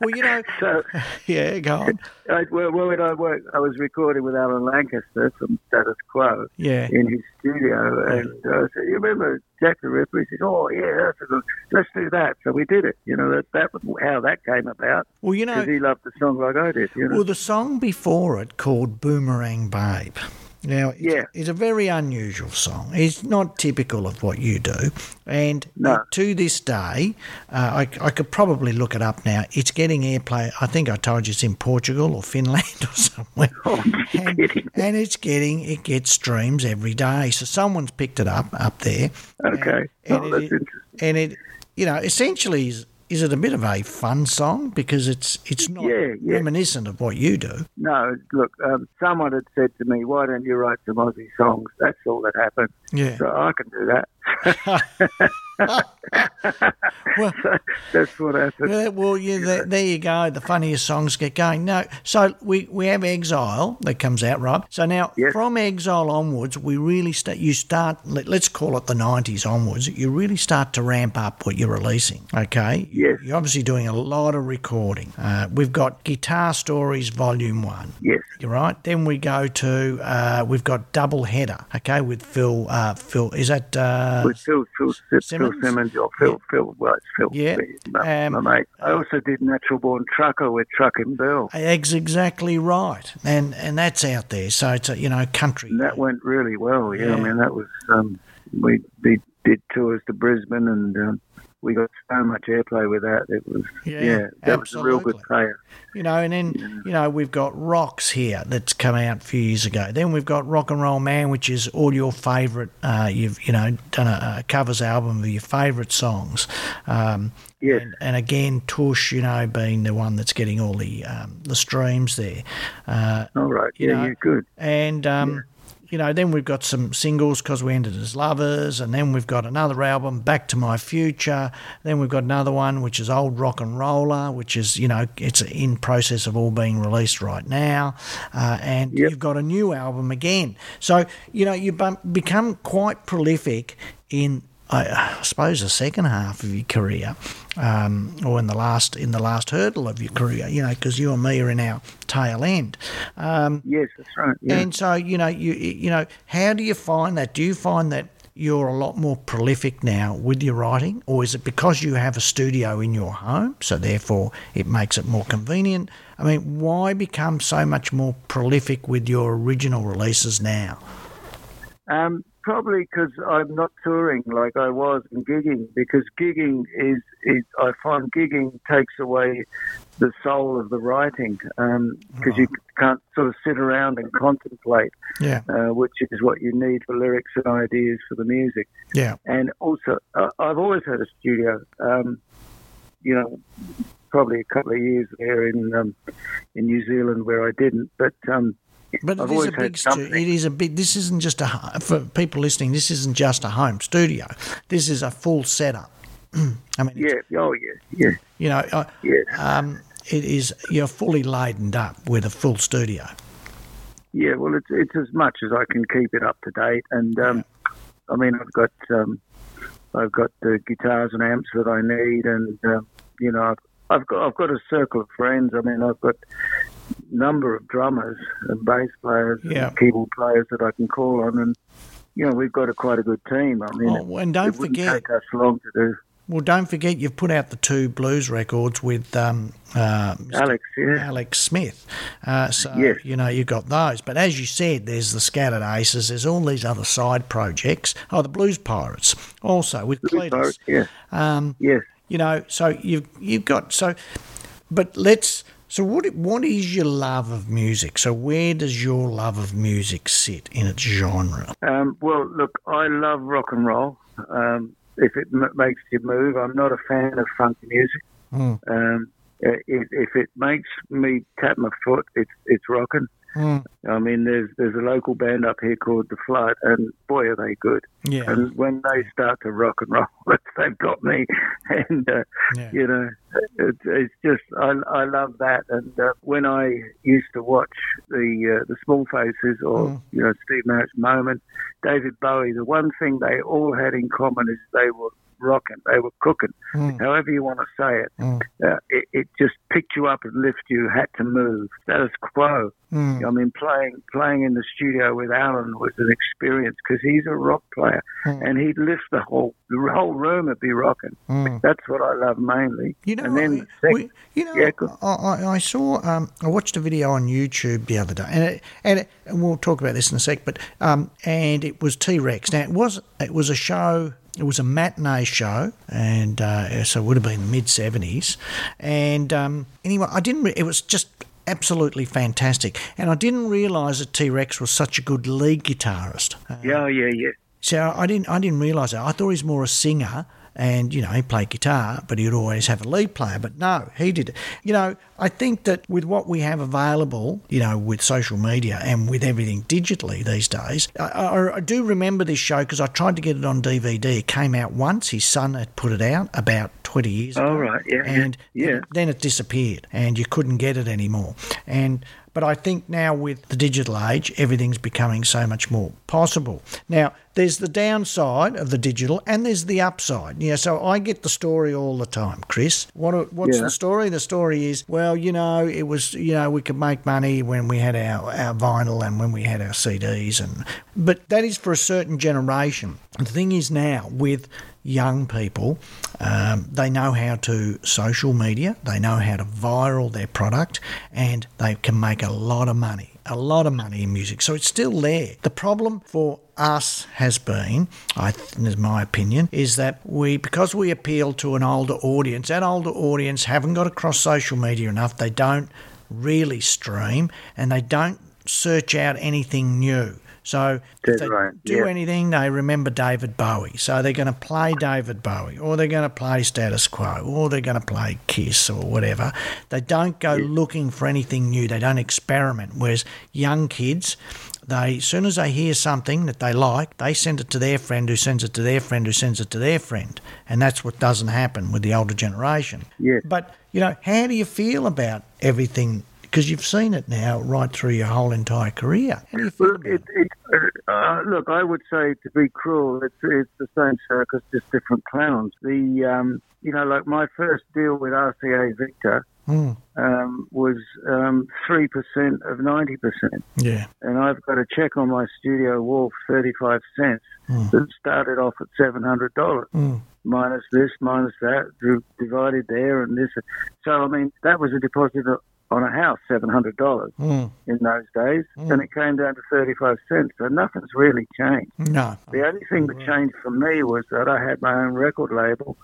Well, you know, So, yeah, go on. I, where, where would I work? I was recording with Alan Lancaster from Status Quo Yeah, in his studio, and uh, I said, "You remember Jack the Ripper?" He said, "Oh yeah, that's a good. Let's do that." So we did it. You know that that was how that came about well, you know, because he loved the song like I did. You know, Well, the song before it called Boomerang Babe. Now, it's, Yeah. it's a very unusual song. It's not typical of what you do. And No. to this day, uh, I, I could probably look it up now. It's getting airplay. I think I told you it's in Portugal or Finland or somewhere. oh, and, and it's getting, it gets streams every day. So someone's picked it up up there. Okay, And, oh, it- that's interesting. and it, you know, essentially is, is it a bit of a fun song because it's it's not Yeah, yeah. reminiscent of what you do. No, look, um, someone had said to me, "Why don't you write some Aussie songs?" That's all that happened. Yeah. So I can do that. Well, That's what happened. Yeah, well, yeah, there, there you go. The funniest songs get going. No, so we, we have Exile that comes out, right? So now Yes. from Exile onwards, we really start. You start. Let, let's call it the nineties onwards. You really start to ramp up what you're releasing. Okay. Yes. You're obviously doing a lot of recording. Uh, we've got Guitar Stories Volume One. Yes. You're right. Then we go to uh, we've got Double Header. Okay, with Phil. Uh, Phil is that uh, with Phil, Phil, Phil Simmons? Simmons or Phil, Phil, well, it's Phil, Yeah. my, Um, my mate. I also did Natural Born Trucker with Truckin' Bill. That's exactly right, and and that's out there. So it's a, you know country. And that went really well. Yeah, I mean that was um, we did, did tours to Brisbane and um, we got so much airplay with that. It was Yeah, yeah, that was a real good absolutely. player. You know, and then you know we've got Rocks here that's come out a few years ago. Then we've got Rock and Roll Man, which is all your favourite. Uh, you've you know done a, a covers album of your favourite songs. Um, Yes. and, and again, Tush, you know, being the one that's getting all the um, the streams there. Uh, All right, You yeah, know, you're good. and um, you know, then we've got some singles because we ended as lovers, and then we've got another album, Back to My Future. Then we've got another one, which is Old Rock and Roller, which is, you know, it's in process of all being released right now. Uh, and Yep. you've got a new album again. So, you know, you've become quite prolific in. I I suppose the second half of your career, um, or in the last in the last hurdle of your career, you know, because you and me are in our tail end. Um, Yes, that's right. Yeah. and so, you know, you you know, how do you find that? Do you find that you're a lot more prolific now with your writing, or is it because you have a studio in your home, so therefore it makes it more convenient? I mean, why become so much more prolific with your original releases now? Um, probably because I'm not touring like I was and gigging. Because gigging is, is I find gigging takes away the soul of the writing. Because you can't sort of sit around and contemplate, Yeah, uh, which is what you need for lyrics and ideas for the music. yeah, And also, uh, I've always had a studio. Um, you know, probably a couple of years there in um, in New Zealand where I didn't, but. Um, but I've it is a big. had Stu- it is a big. This isn't just a for people listening. This isn't just a home studio. This is a full setup. I mean, yeah, oh yeah, yeah, you know, uh, yeah. um, it is you're fully laden up with a full studio. Yeah, well, it's it's as much as I can keep it up to date, and um, I mean, I've got um, I've got the guitars and amps that I need, and um, you know, I've, I've got I've got a circle of friends. I mean, I've got number of drummers and bass players, Yeah. and keyboard players that I can call on, and you know, we've got a quite a good team. I mean, Oh, and don't it forget- take us long to do. Well, don't forget you've put out the two blues records with um, uh, Alex, yeah, Alex Smith. Uh, so, Yes. you know, you've got those. But as you said, there's the Scattered Aces, there's all these other side projects. Oh, the Blues Pirates also with Blues Cletus. Pirates, yeah, Um, yes. you know, so you've, you've got, so, but let's, so what, what is your love of music? So where does your love of music sit in its genre? Um, well, look, I love rock and roll. Um, if it m- makes you move, I'm not a fan of funky music. Mm. Um, if, if it makes me tap my foot, it's it's rocking. Mm. I mean, there's there's a local band up here called The Flood, and boy, are they good. Yeah. And when they start to rock and roll, they've got me. And uh, Yeah. you know, it's, it's just I, I love that. And uh, when I used to watch the uh, the Small Faces or Mm. you know Steve Marriott Moment, David Bowie, the one thing they all had in common is they were rocking, they were cooking, Mm. however you want to say it. Mm. Uh, it. It just picked you up and lifted you, had to move. Status quo. Mm. I mean, playing playing in the studio with Alan was an experience because he's a rock player, Mm. and he'd lift the whole the whole room would be rocking. Mm. That's what I love mainly. You know, and then I, sec- we, you know, Yeah, I, I, saw, um, I watched a video on YouTube the other day, and it, and, it, and we'll talk about this in a sec. But um, and it was T Rex. Now it was it was a show. It was a matinee show, and uh, so it would have been the mid seventies. And um, anyway, I didn't. Re- it was just absolutely fantastic, and I didn't realise that T Rex was such a good lead guitarist. Yeah, yeah, yeah. so I didn't I didn't realise that. I thought he was more a singer and, you know, he played guitar, but he'd always have a lead player. But no, he did. You know, I think that with what we have available, you know, with social media and with everything digitally these days, I, I, I do remember this show because I tried to get it on DVD. It came out once. His son had put it out about 20 years oh, ago. Oh, right, yeah, yeah, And yeah. then it disappeared and you couldn't get it anymore. And but I think now with the digital age, everything's becoming so much more possible. Now, there's the downside of the digital and there's the upside. Yeah, so I get the story all the time, Chris. What what's Yeah. the story? The story is, well, you know, it was, you know, we could make money when we had our, our vinyl and when we had our CDs and but that is for a certain generation. The thing is now with young people, um, they know how to social media, they know how to viral their product, and they can make a lot of money. A lot of money in music, so it's still there. The problem for us has been, I, is my opinion, is that we because we appeal to an older audience. That older audience haven't got across social media enough. They don't really stream, and they don't search out anything new. So if they right, do yeah. anything, they remember David Bowie. So they're going to play David Bowie, or they're going to play Status Quo, or they're going to play Kiss, or whatever. They don't go looking for anything new. They don't experiment. Whereas young kids, they, as soon as they hear something that they like, they send it to their friend, who sends it to their friend, who sends it to their friend, and that's what doesn't happen with the older generation. Yeah. But you know, how do you feel about everything? Because you've seen it now right through your whole entire career. How do you feel Look, it, it, uh, look, I would say to be cruel, it's it's the same circus, just different clowns. The um, you know, like my first deal with RCA Victor Mm, um, was um, three percent of ninety percent, yeah. and I've got a check on my studio wall for thirty-five cents Mm. that started off at seven hundred dollars. Mm, minus this, minus that, divided there and this. So, I mean, that was a deposit on a house, $700 mm, in those days, Mm. and it came down to 35 cents. So nothing's really changed. no. The only thing that changed for me was that I had my own record label,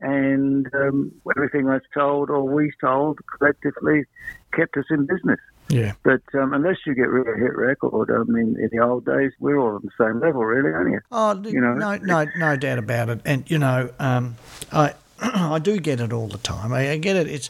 and um, everything I sold or we sold collectively kept us in business. Yeah. But um, unless you get rid of hit record, I mean, in the old days, we're all on the same level, really, aren't you? Oh, You know, no, no, no doubt about it. And you know, um, I, I do get it all the time. I, I get it. It's,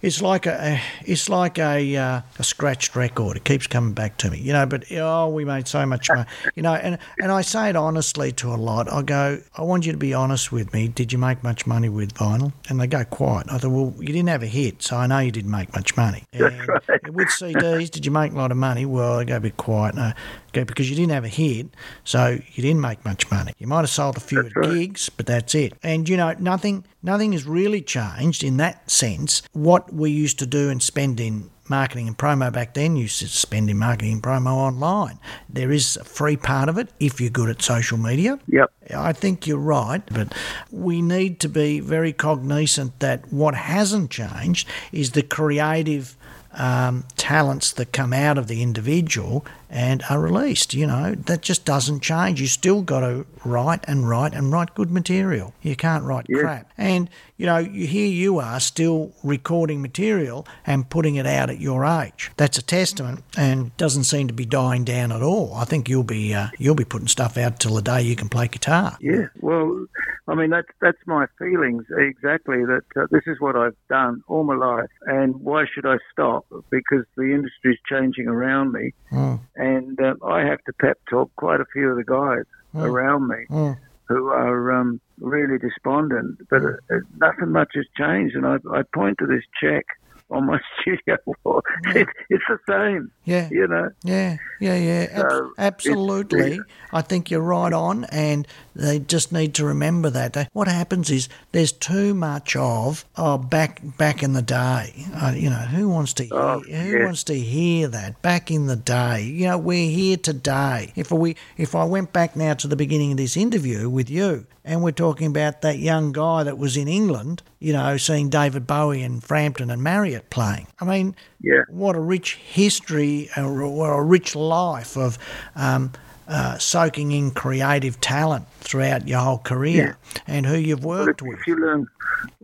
it's like a, a it's like a, uh, a scratched record. It keeps coming back to me. You know, but oh, we made so much money. You know, and and I say it honestly to a lot. I go, I want you to be honest with me. Did you make much money with vinyl? And they go, quiet. I thought, well, you didn't have a hit, so I know you didn't make much money. That's And right. with CDs, did you make a lot of money? Well, I go a bit quiet. No, go because you didn't have a hit, so you didn't make much money. You might have sold a few right. gigs, but that's it. And you know, nothing, nothing has really changed in that sense. What we used to do and spend in marketing and promo back then, you used to spend in marketing and promo online. There is a free part of it if you're good at social media. Yep. I think you're right, but we need to be very cognizant that what hasn't changed is the creative um, talents that come out of the individual and are released. You know, that just doesn't change. You still got to write and write and write good material. You can't write Yeah. crap. And, you know, here you are still recording material and putting it out at your age. That's a testament and doesn't seem to be dying down at all. I think you'll be uh, you'll be putting stuff out till the day you can play guitar. Yeah, well, I mean that's that's my feelings exactly. That uh, this is what I've done all my life, and why should I stop? Because the industry's changing around me, Mm, and uh, I have to pep talk quite a few of the guys around me mm. who are um, really despondent. But uh, uh, nothing much has changed, and I, I point to this check on my studio wall. It, it's the same, Yeah. you know. Yeah, yeah, yeah. Ab- So, absolutely. I think you're right on, and they just need to remember that. What happens is there's too much of oh back back in the day. Uh, you know who wants to hear, Oh, who yeah. wants to hear that back in the day? You know we're here today. If we if I went back now to the beginning of this interview with you, and we're talking about that young guy that was in England, you know, seeing David Bowie and Frampton and Marriott playing. I mean, Yeah. what a rich history, what a rich life of um, uh, soaking in creative talent throughout your whole career and who you've worked if, with. if you learn,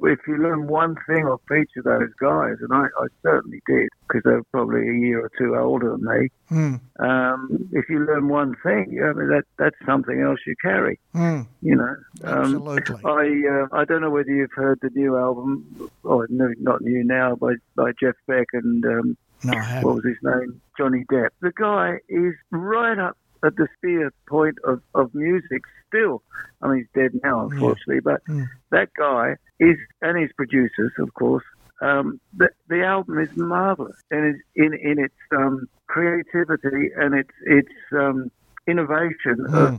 if you learn one thing off each of those guys, and I, I certainly did, because they were probably a year or two older than me. Hmm, Um, if you learn one thing, I mean that that's something else you carry. hmm, You know. Um, absolutely. I uh, I don't know whether you've heard the new album, or no, not new now, by by Jeff Beck and um, no, what was his name, Johnny Depp. The guy is right up at the spear point of, of music still. I mean, he's dead now, unfortunately, but Mm. that guy is, and his producers, of course. Um, the, the album is marvelous, and it's in in its um, creativity and its its um, innovation of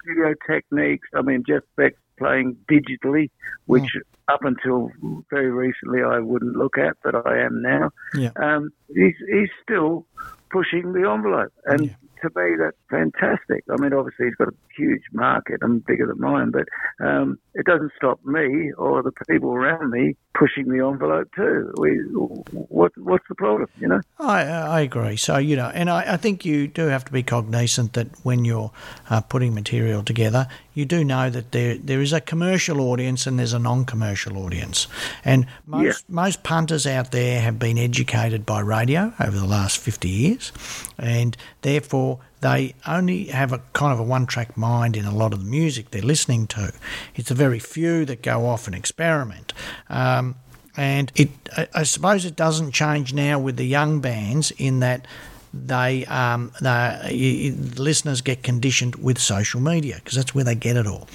studio techniques. I mean, Jeff Beck playing digitally, which up until very recently I wouldn't look at, but I am now. Yeah. Um, he's he's still pushing the envelope, and Yeah. to me that's fantastic. I mean, obviously he's got a huge market and bigger than mine, but um, it doesn't stop me or the people around me pushing the envelope too. We, what what's the problem? You know? I, I agree. So, you know, and I, I think you do have to be cognizant that when you're uh, putting material together, you do know that there there is a commercial audience and there's a non-commercial audience. And most most punters out there have been educated by radio over the last 50 years, and therefore they only have a kind of a one-track mind in a lot of the music they're listening to. It's a very few that go off and experiment. Um, and it, I, I suppose it doesn't change now with the young bands in that they, um, they listeners get conditioned with social media because that's where they get it all.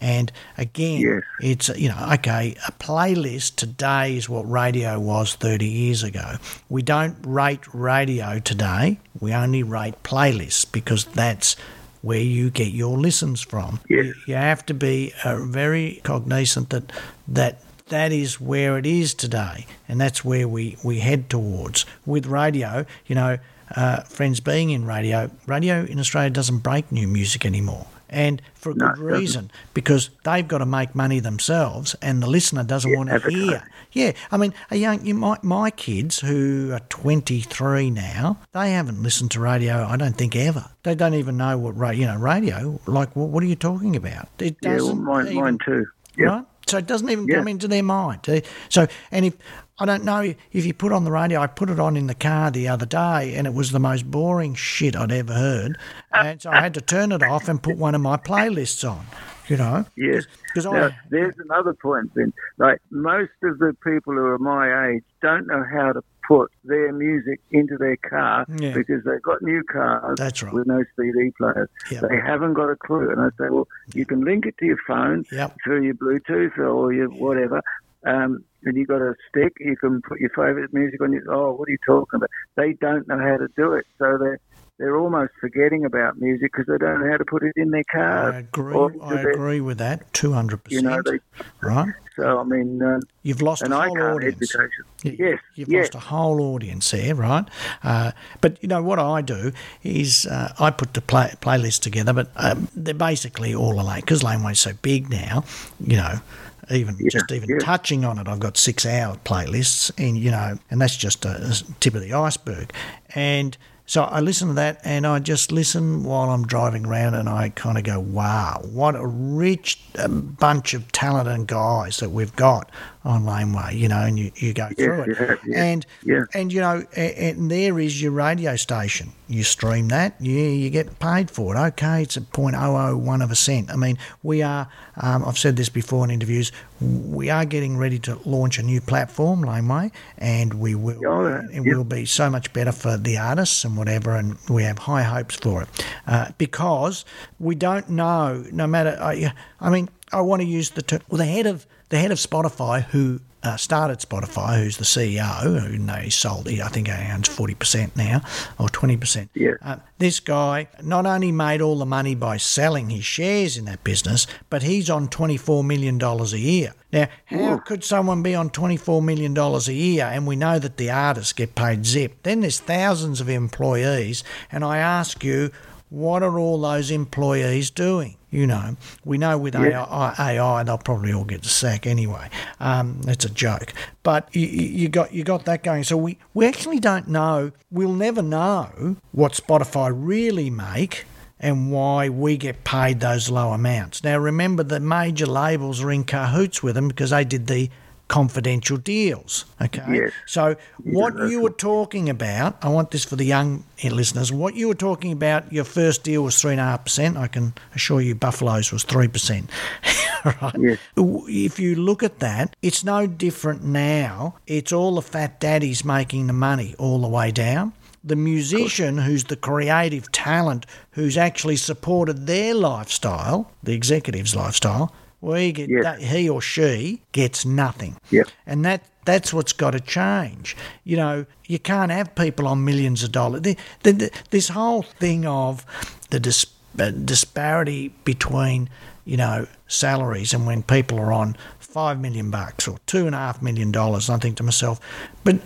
And again, Yes. it's you know okay, a playlist today is what radio was 30 years ago. We don't rate radio today. We only rate playlists because that's where you get your listens from. Yes. You, have to be uh, very cognizant that that that is where it is today, and that's where we, we head towards. With radio, you know, uh, friends being in radio, radio in Australia doesn't break new music anymore. And for a No, good doesn't. reason, because they've got to make money themselves, and the listener doesn't want to hear. Yeah, I mean, a young, you might, my kids who are 23 now, they haven't listened to radio. I don't think ever. They don't even know what ra- you know radio. Like, what, what are you talking about? It Yeah, well, doesn't mine, even- mine too. Yeah. right? So it doesn't even Yeah. come into their mind. So, and if I don't know if you put on the radio, I put it on in the car the other day, and it was the most boring shit I'd ever heard, and so I had to turn it off and put one of my playlists on. You know, Yes. because Now, I there's another point, Vin. Like most of the people who are my age don't know how to put their music into their car Yeah. because they've got new cars That's right. with no CD players. Yep. They haven't got a clue. And I say, well, you can link it to your phone Yep. through your Bluetooth or your whatever. Um, and you got a stick, you can put your favourite music on your. Oh, what are you talking about? They don't know how to do it, so they're they're almost forgetting about music because they don't know how to put it in their car. I agree. I agree with that. Two hundred percent. You know, Right? so I mean, um, You've lost a whole audience. education. You- Yes, You've yes. lost a whole audience there, right? Uh, but you know what I do is uh, I put the play, playlist together, but um, they're basically all alike because Laneway's so big now. You know, even just even yeah. touching on it, I've got six hour playlists, and you know, and that's just a, a tip of the iceberg. And so I listen to that, and I just listen while I'm driving around, and I kind of go, "Wow, what a rich bunch of talented and guys that we've got on Laneway." You know, and you, you go through it, have, yeah. and Yeah. and you know, a- and there is your radio station. You stream that, yeah, you get paid for it. Okay, it's a point oh oh one of a cent. I mean, we are. Um, I've said this before in interviews. We are getting ready to launch a new platform, Laneway, and we will. Oh, yeah. It will be so much better for the artists and whatever, and we have high hopes for it uh, because we don't know. No matter, I, I mean, I want to use the term. Well, the head of the head of Spotify, who uh, started Spotify, who's the CEO, who he sold, I think he owns forty percent now or twenty percent. Yeah. Uh, this guy not only made all the money by selling his shares in that business, but he's on twenty four million dollars a year. Now, how could someone be on twenty four million dollars a year? And we know that the artists get paid zip. Then there's thousands of employees, and I ask you, what are all those employees doing? You know, we know with AI, AI, they'll probably all get the sack anyway. Um, that's a joke, but you, you you got you got that going. So we we actually don't know. We'll never know what Spotify really make and why we get paid those low amounts. Now remember, the major labels are in cahoots with them because they did the confidential deals. Okay, Yes. so what you were talking about, I want this for the young eh, listeners. What you were talking about, your first deal was three and a half percent. I can assure you, Buffalo's was three percent. right? Yes. If you look at that, it's no different now. It's all the fat daddies making the money all the way down. The musician who's the creative talent who's actually supported their lifestyle, the executive's lifestyle, he, get, that, he or she gets nothing. Yep. And that that's what's got to change. You know, you can't have people on millions of dollars. The, the, the, this whole thing of the dis, uh, disparity between, you know, salaries and when people are on five million bucks or two and a half million dollars, I think to myself, but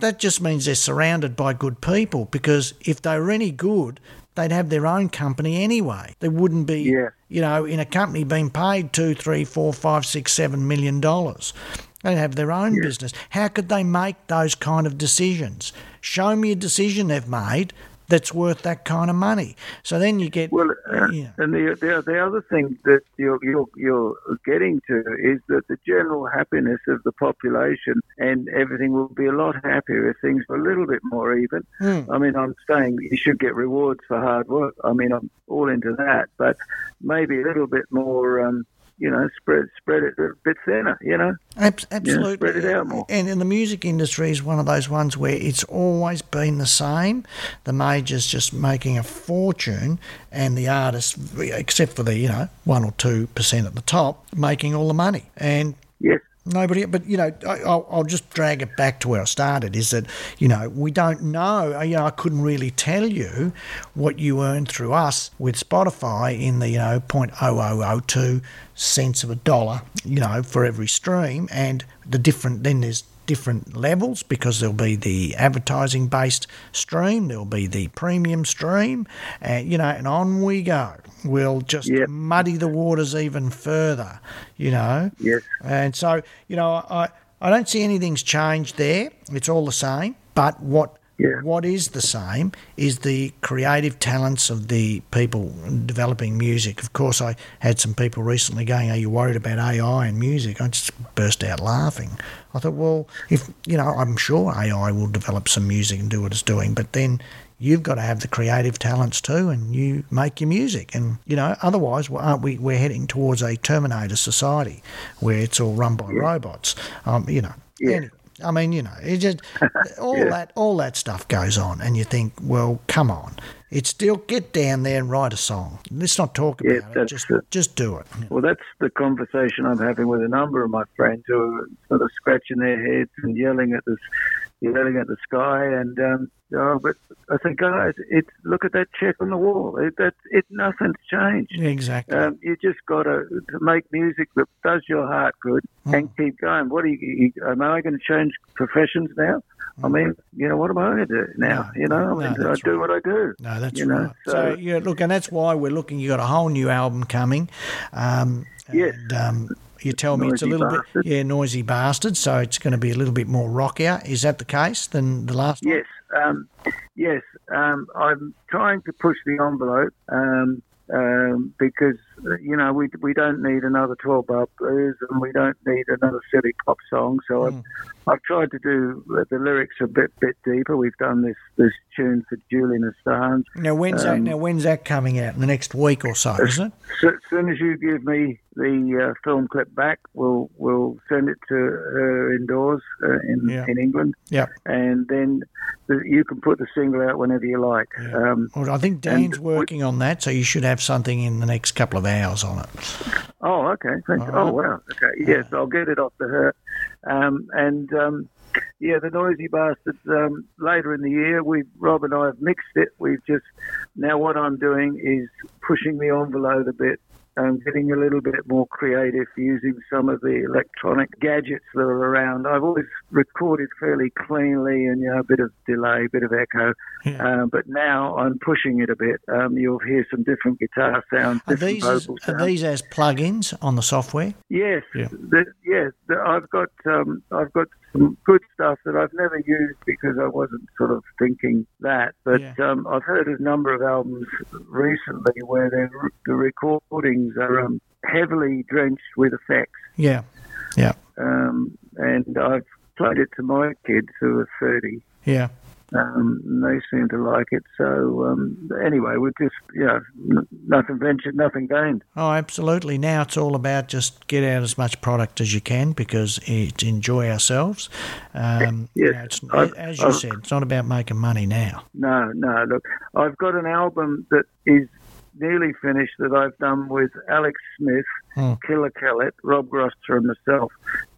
that just means they're surrounded by good people because if they were any good, they'd have their own company anyway. They wouldn't be Yeah. you know, in a company being paid two, three, four, five, six, seven million dollars. They'd have their own business. How could they make those kind of decisions? Show me a decision they've made that's worth that kind of money. So then you get, Well, uh, yeah, and the, the the other thing that you're, you're you're getting to is that the general happiness of the population and everything will be a lot happier if things were a little bit more even. Hmm. I mean, I'm saying you should get rewards for hard work. I mean, I'm all into that, but maybe a little bit more. Um, you know, spread spread it a bit thinner, you know. Ab- absolutely. spread it out more. And in the music industry is one of those ones where it's always been the same. The majors just making a fortune, and the artists, except for the you know one or two percent at the top, making all the money. And Yes. Nobody, but you know, I, I'll, I'll just drag it back to where I started. Is that you know we don't know. Uh, you know, I couldn't really tell you what you earn through us with Spotify in the you know point oh oh oh two cents of a dollar. You know, for every stream, and the different. Then there's different levels because there'll be the advertising based stream, there'll be the premium stream, and you know, and on we go. We'll just Yep. muddy the waters even further, you know. Yes. And so, you know, I, I don't see anything's changed there. It's all the same. But what Yeah. what is the same is the creative talents of the people developing music. Of course, I had some people recently going, "Are you worried about AI and music?" I just burst out laughing. I thought, well, if you know, I'm sure AI will develop some music and do what it's doing, but then you've got to have the creative talents too, and you make your music. And you know, otherwise, aren't we? We're heading towards a Terminator society where it's all run by robots. Um, you know. Yeah. I mean, you know, it just all Yeah. that all that stuff goes on, and you think, well, come on, it's still get down there and write a song. Let's not talk Yeah, about it. Just it. just do it. Well, that's the conversation I'm having with a number of my friends who are sort of scratching their heads and yelling at this, yelling at the sky. And um, oh, but I think, guys, it's look at that check on the wall. It, that it nothing's changed. Exactly. Um, you just got to make music that does your heart good Hmm. and keep going. What are you? you am I going to change professions now? I mean, you know, what am I going to do now? No, you know, I no, mean, I do what I do. No, that's you know, right. So, so- yeah, look, and that's why we're looking. You got a whole new album coming. Um, Yes. And, um, you tell me it's a little Bastard. bit, yeah, noisy bastard. So it's going to be a little bit more rockier. Is that the case than the last one? Yes, um, yes. Um, I'm trying to push the envelope um, um, because you know we we don't need another 12 bar blues and we don't need another silly pop song. So I've, I've tried to do the lyrics a bit bit deeper. We've done this this tune for Julian Assange. Now when's that? Um, Now when's that coming out? In the next week or so, isn't it? So, as soon as you give me the uh, film clip back, we'll we'll send it to her indoors uh, in Yeah. in England, Yeah. and then the, you can put the single out whenever you like. Um, Well, I think Dan's we- working on that, so you should have something in the next couple of hours on it. Oh, okay. Thanks. All Oh, wow. Okay. Yes, I'll get it off to her. Um, and um, yeah, the noisy bastards. Um, later in the year, we Rob and I have mixed it. We've just now what I'm doing is pushing the envelope a bit. Um, getting a little bit more creative using some of the electronic gadgets that are around. I've always recorded fairly cleanly and you know a bit of delay, a bit of echo, Yeah. uh, but now I'm pushing it a bit. Um, you'll hear some different guitar sounds, Are different these as, vocal are these as plugins on the software? Yes, Yeah. the, yes. The, I've got um, I've got some good stuff that I've never used because I wasn't sort of thinking that. But Yeah. um, I've heard a number of albums recently where the recordings are um, heavily drenched with effects, Yeah, yeah, um, and I've played it to my kids who are thirty. yeah. Um, they seem to like it. So um, anyway, we're just you know n- nothing ventured, nothing gained. Oh, absolutely. Now it's all about just get out as much product as you can because it's enjoy ourselves. Um, you Yes. know, it's, I've- as you I've- said, it's not about making money now. No, no. Look, I've got an album that is nearly finished that I've done with Alex Smith, Hmm. Killer Kellett, Rob Grosser, and myself.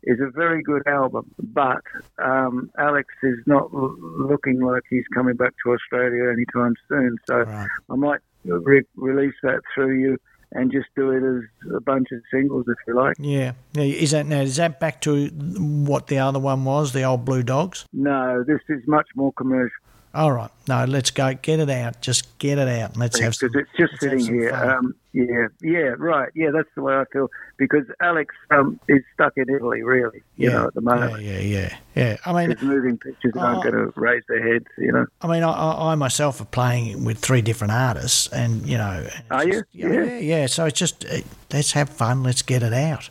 Is a very good album, but um, Alex is not l- looking like he's coming back to Australia anytime soon. So Right. I might re- release that through you and just do it as a bunch of singles, if you like. Yeah. yeah. Is that now? Is that back to what the other one was, the old Blue Dogs? No, this is much more commercial. All right. No, let's go. Get it out. Just get it out. and Let's have some. because it's just sitting here. Um, yeah, yeah, right. Yeah, that's the way I feel because Alex um, is stuck in Italy, really. You yeah. know, at the moment. Yeah, yeah, yeah, yeah. I mean, His moving pictures aren't going to raise their heads, you know. I mean, I, I myself are playing with three different artists, and you know, and Are you? just- yeah, Yeah. yeah, yeah. So it's just uh, let's have fun, let's get it out,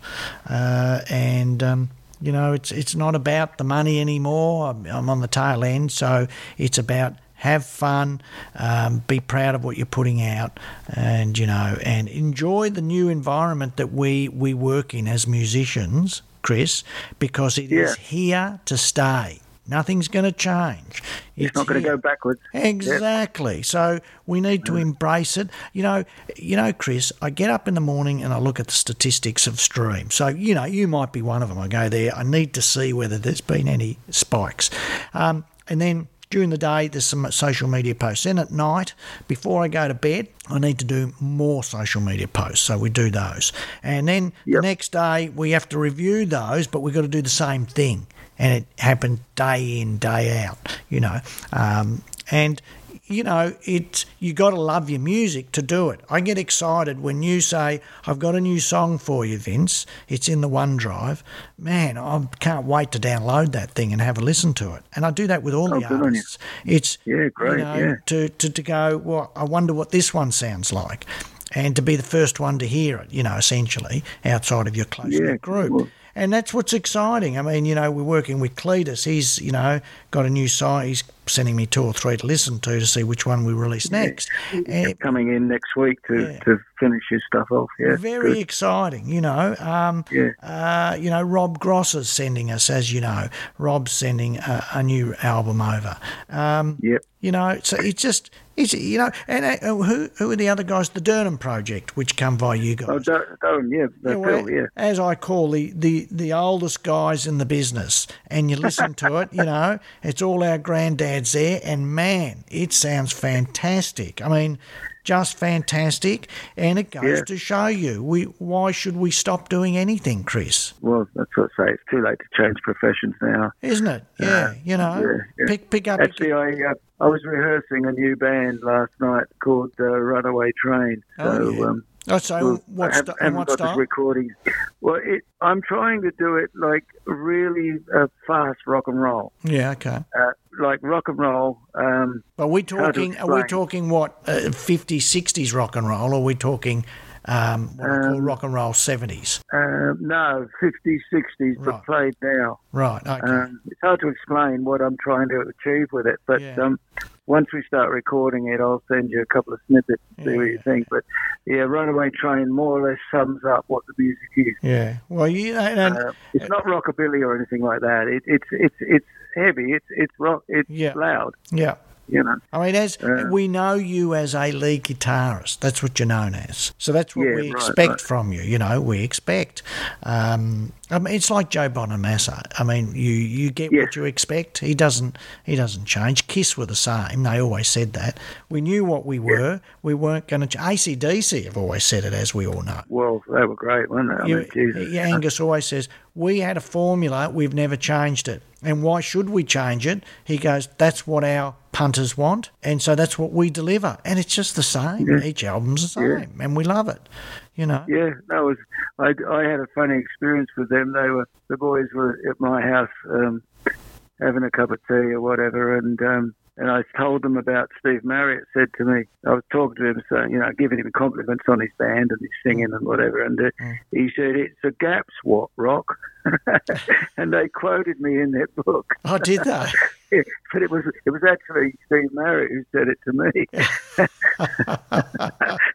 uh, and um, you know, it's it's not about the money anymore. I'm, I'm on the tail end, so it's about have fun, um, be proud of what you're putting out, and you know, and enjoy the new environment that we we work in as musicians, Chris, because it is Yeah. here to stay. Nothing's going to change. It's not going to go backwards. Exactly. So we need to embrace it. You know, you know, Chris. I get up in the morning and I look at the statistics of stream. So you know, you might be one of them. I go there. I need to see whether there's been any spikes, um, and then. During the day, there's some social media posts. Then at night, before I go to bed, I need to do more social media posts. So we do those. And then the Yep. next day, we have to review those, but we've got to do the same thing and it happened day in day out you know um, and you know it you got to love your music to do it i get excited when you say i've got a new song for you vince it's in the onedrive man i can't wait to download that thing and have a listen to it and i do that with all Oh, the good on you. artists it's Yeah, great, you know, yeah. to, to, to go well i wonder what this one sounds like and to be the first one to hear it you know essentially outside of your close Yeah, group cool. And that's what's exciting. I mean, you know, we're working with Cletus. He's, you know, got a new song. He's sending me two or three to listen to to see which one we release next. And Coming in next week to, Yeah. to finish his stuff off. Yeah, very good. exciting, you know. Um, Yeah. uh, you know, Rob Gross is sending us, as you know, Rob's sending a, a new album over. Um, Yep. You know, so it's just, it's you know, and uh, who who are the other guys? The Durham Project, which come via you guys. Oh, Darren, yeah, Yeah, the well, yeah. As I call the, the, the oldest guys in the business, and you listen to it, you know, it's all our granddads there, and man, it sounds fantastic. I mean, just fantastic, and it goes Yeah. to show you we why should we stop doing anything, Chris? Well, that's what I say. It's too late to change professions now. Isn't it? Yeah, you know, yeah, yeah. pick pick up. Actually, I uh, I was rehearsing a new band last night called uh, Runaway Train. So, Oh, yeah. um, oh, so what, I have, st- what the style? recordings. Well, it, I'm trying to do it like really uh, fast rock and roll, Yeah, okay. uh, like rock and roll. Um, Are we talking? Are we talking what uh, 50s, 60s rock and roll? Or are we talking um, what I call Um, rock and roll 70s? uh, no, 50s, 60s, Right. but played now. Right. Okay. Um, it's hard to explain what I'm trying to achieve with it, but Yeah. um, once we start recording it, I'll send you a couple of snippets, to see what you think. But yeah, Runaway Train more or less sums up what the music is. Yeah. Well, you and, Uh, it's not rockabilly or anything like that. It, it's it's it's heavy. It's it's rock. It's Yeah. loud. yeah. You know. I mean, as Uh, we know you as a lead guitarist, that's what you're known as. So that's what Yeah, we right, expect right. from you. You know, we expect. Um, I mean, it's like Joe Bonamassa. I mean, you you get Yes. what you expect. He doesn't he doesn't change. Kiss were the same. They always said that. We knew what we were. We weren't going to. Ch- ACDC have always said it, as we all know. Well, they were great, weren't they? I You- mean, yeah, Angus always says, We had a formula, we've never changed it. And why should we change it? He goes, That's what our punters want. And so that's what we deliver. And it's just the same. Each album's the same. And we love it. You know? Yeah, that was. I, I had a funny experience with them. They were the boys were at my house um, having a cup of tea or whatever, and um, and I told them about Steve Marriott. Said to me, I was talking to him, saying, you know, giving him compliments on his band and his singing and whatever, and uh, he said it's a Gaps what rock, and they quoted me in their book. Oh, did they? but it was it was actually Steve Marriott who said it to me.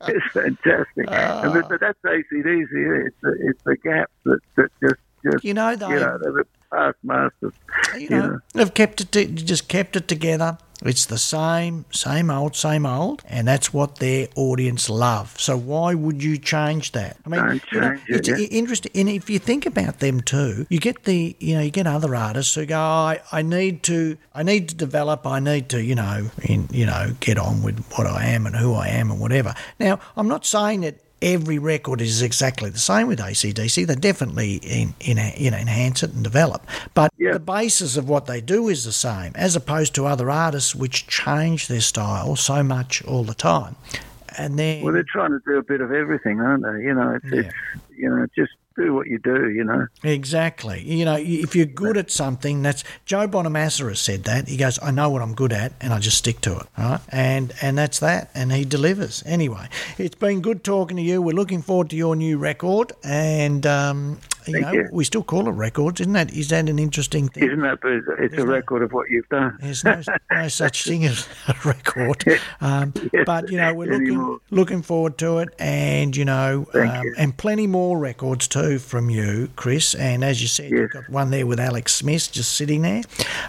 it's fantastic. and but, but that's ACDC. It's the, it's the gap that, that just just You know, they, you know past masters. you know, they've kept it, to, just kept it together. It's the same, same old, same old, and that's what their audience love. So why would you change that? I mean, Don't you know, it, it's yeah. interesting. And if you think about them too, you get the, you know, you get other artists who go, oh, I, I need to, I need to develop, I need to, you know, in, you know, get on with what I am and who I am and whatever. Now, I'm not saying that every record is exactly the same with ACDC. They definitely in, in, you know, enhance it and develop. But Yeah. the basis of what they do is the same, as opposed to other artists which change their style so much all the time. And then, Well, they're trying to do a bit of everything, aren't they? You know, it's, it's you know just do what you do. You know. exactly, you know, if you're good at something, that's Joe Bonamassa has said that. He goes, "I know what I'm good at, and I just stick to it." Right, and and that's that, and he delivers. Anyway, it's been good talking to you. We're looking forward to your new record, and um, you Thank know, you. we still call it records, isn't that? Is that an interesting thing? Isn't that? It's, it's a record of what you've done. There's no, no such thing as a record, um, Yes, but you know we're looking anymore. looking forward to it, and you know, um, you. and plenty more records too from you, Chris. And as you said, you've got one there with Alex Smith just sitting there.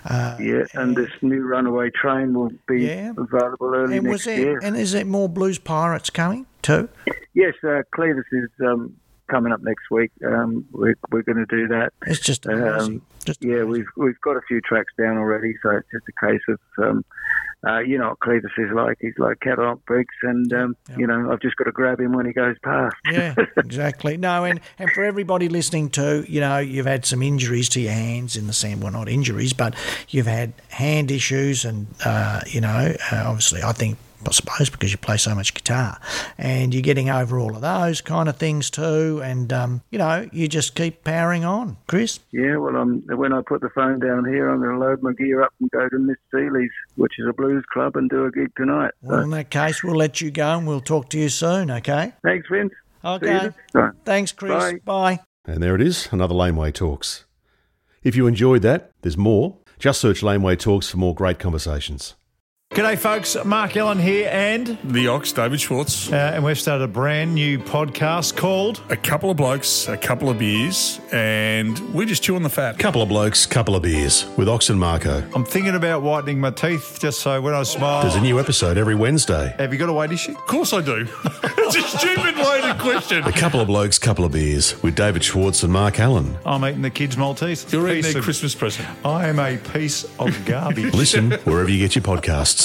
Uh, Yeah, and this new Runaway Train will be Yeah. available early and was next there year. and is there more Blues Pirates coming too? Yes, uh, Cletus is um, coming up next week. Um, we're we're going to do that. It's just. Um, just Yeah, amazing. we've we've got a few tracks down already, so it's just a case of um, uh, you know what Cletus is like. He's like Cadillac Briggs, and um, you know I've just got to grab him when he goes past. Yeah, exactly. No, and, and for everybody listening to, you know, you've had some injuries to your hands in the sand. Well, not injuries, but you've had hand issues, and uh, you know, uh, obviously, I think. I suppose because you play so much guitar, and you're getting over all of those kind of things too, and um, you know you just keep powering on, Chris. Yeah, well, um, when I put the phone down here, I'm going to load my gear up and go to Miss Seeley's, which is a blues club, and do a gig tonight. So, Well, in that case, we'll let you go, and we'll talk to you soon. Okay? thanks, Vince. See you Okay. Thanks, Chris. Bye. Bye. And there it is, another Laneway Talks. If you enjoyed that, there's more. Just search Laneway Talks for more great conversations. G'day, folks. Mark Ellen here, and The Ox, David Schwartz. uh, and we've started a brand new podcast called A couple of blokes, a couple of beers, and we're just chew on the fat. A couple of blokes, couple of beers with Ox and Marco. "I'm thinking about whitening my teeth just so when I smile." There's a new episode every Wednesday. Have you got a weight issue? Of course I do. it's a stupid loaded question. A couple of blokes, couple of beers with David Schwartz and Mark Allen. I'm eating the kids' Maltese. You're eating their of- Christmas present. I am a piece of garbage. Listen wherever you get your podcasts.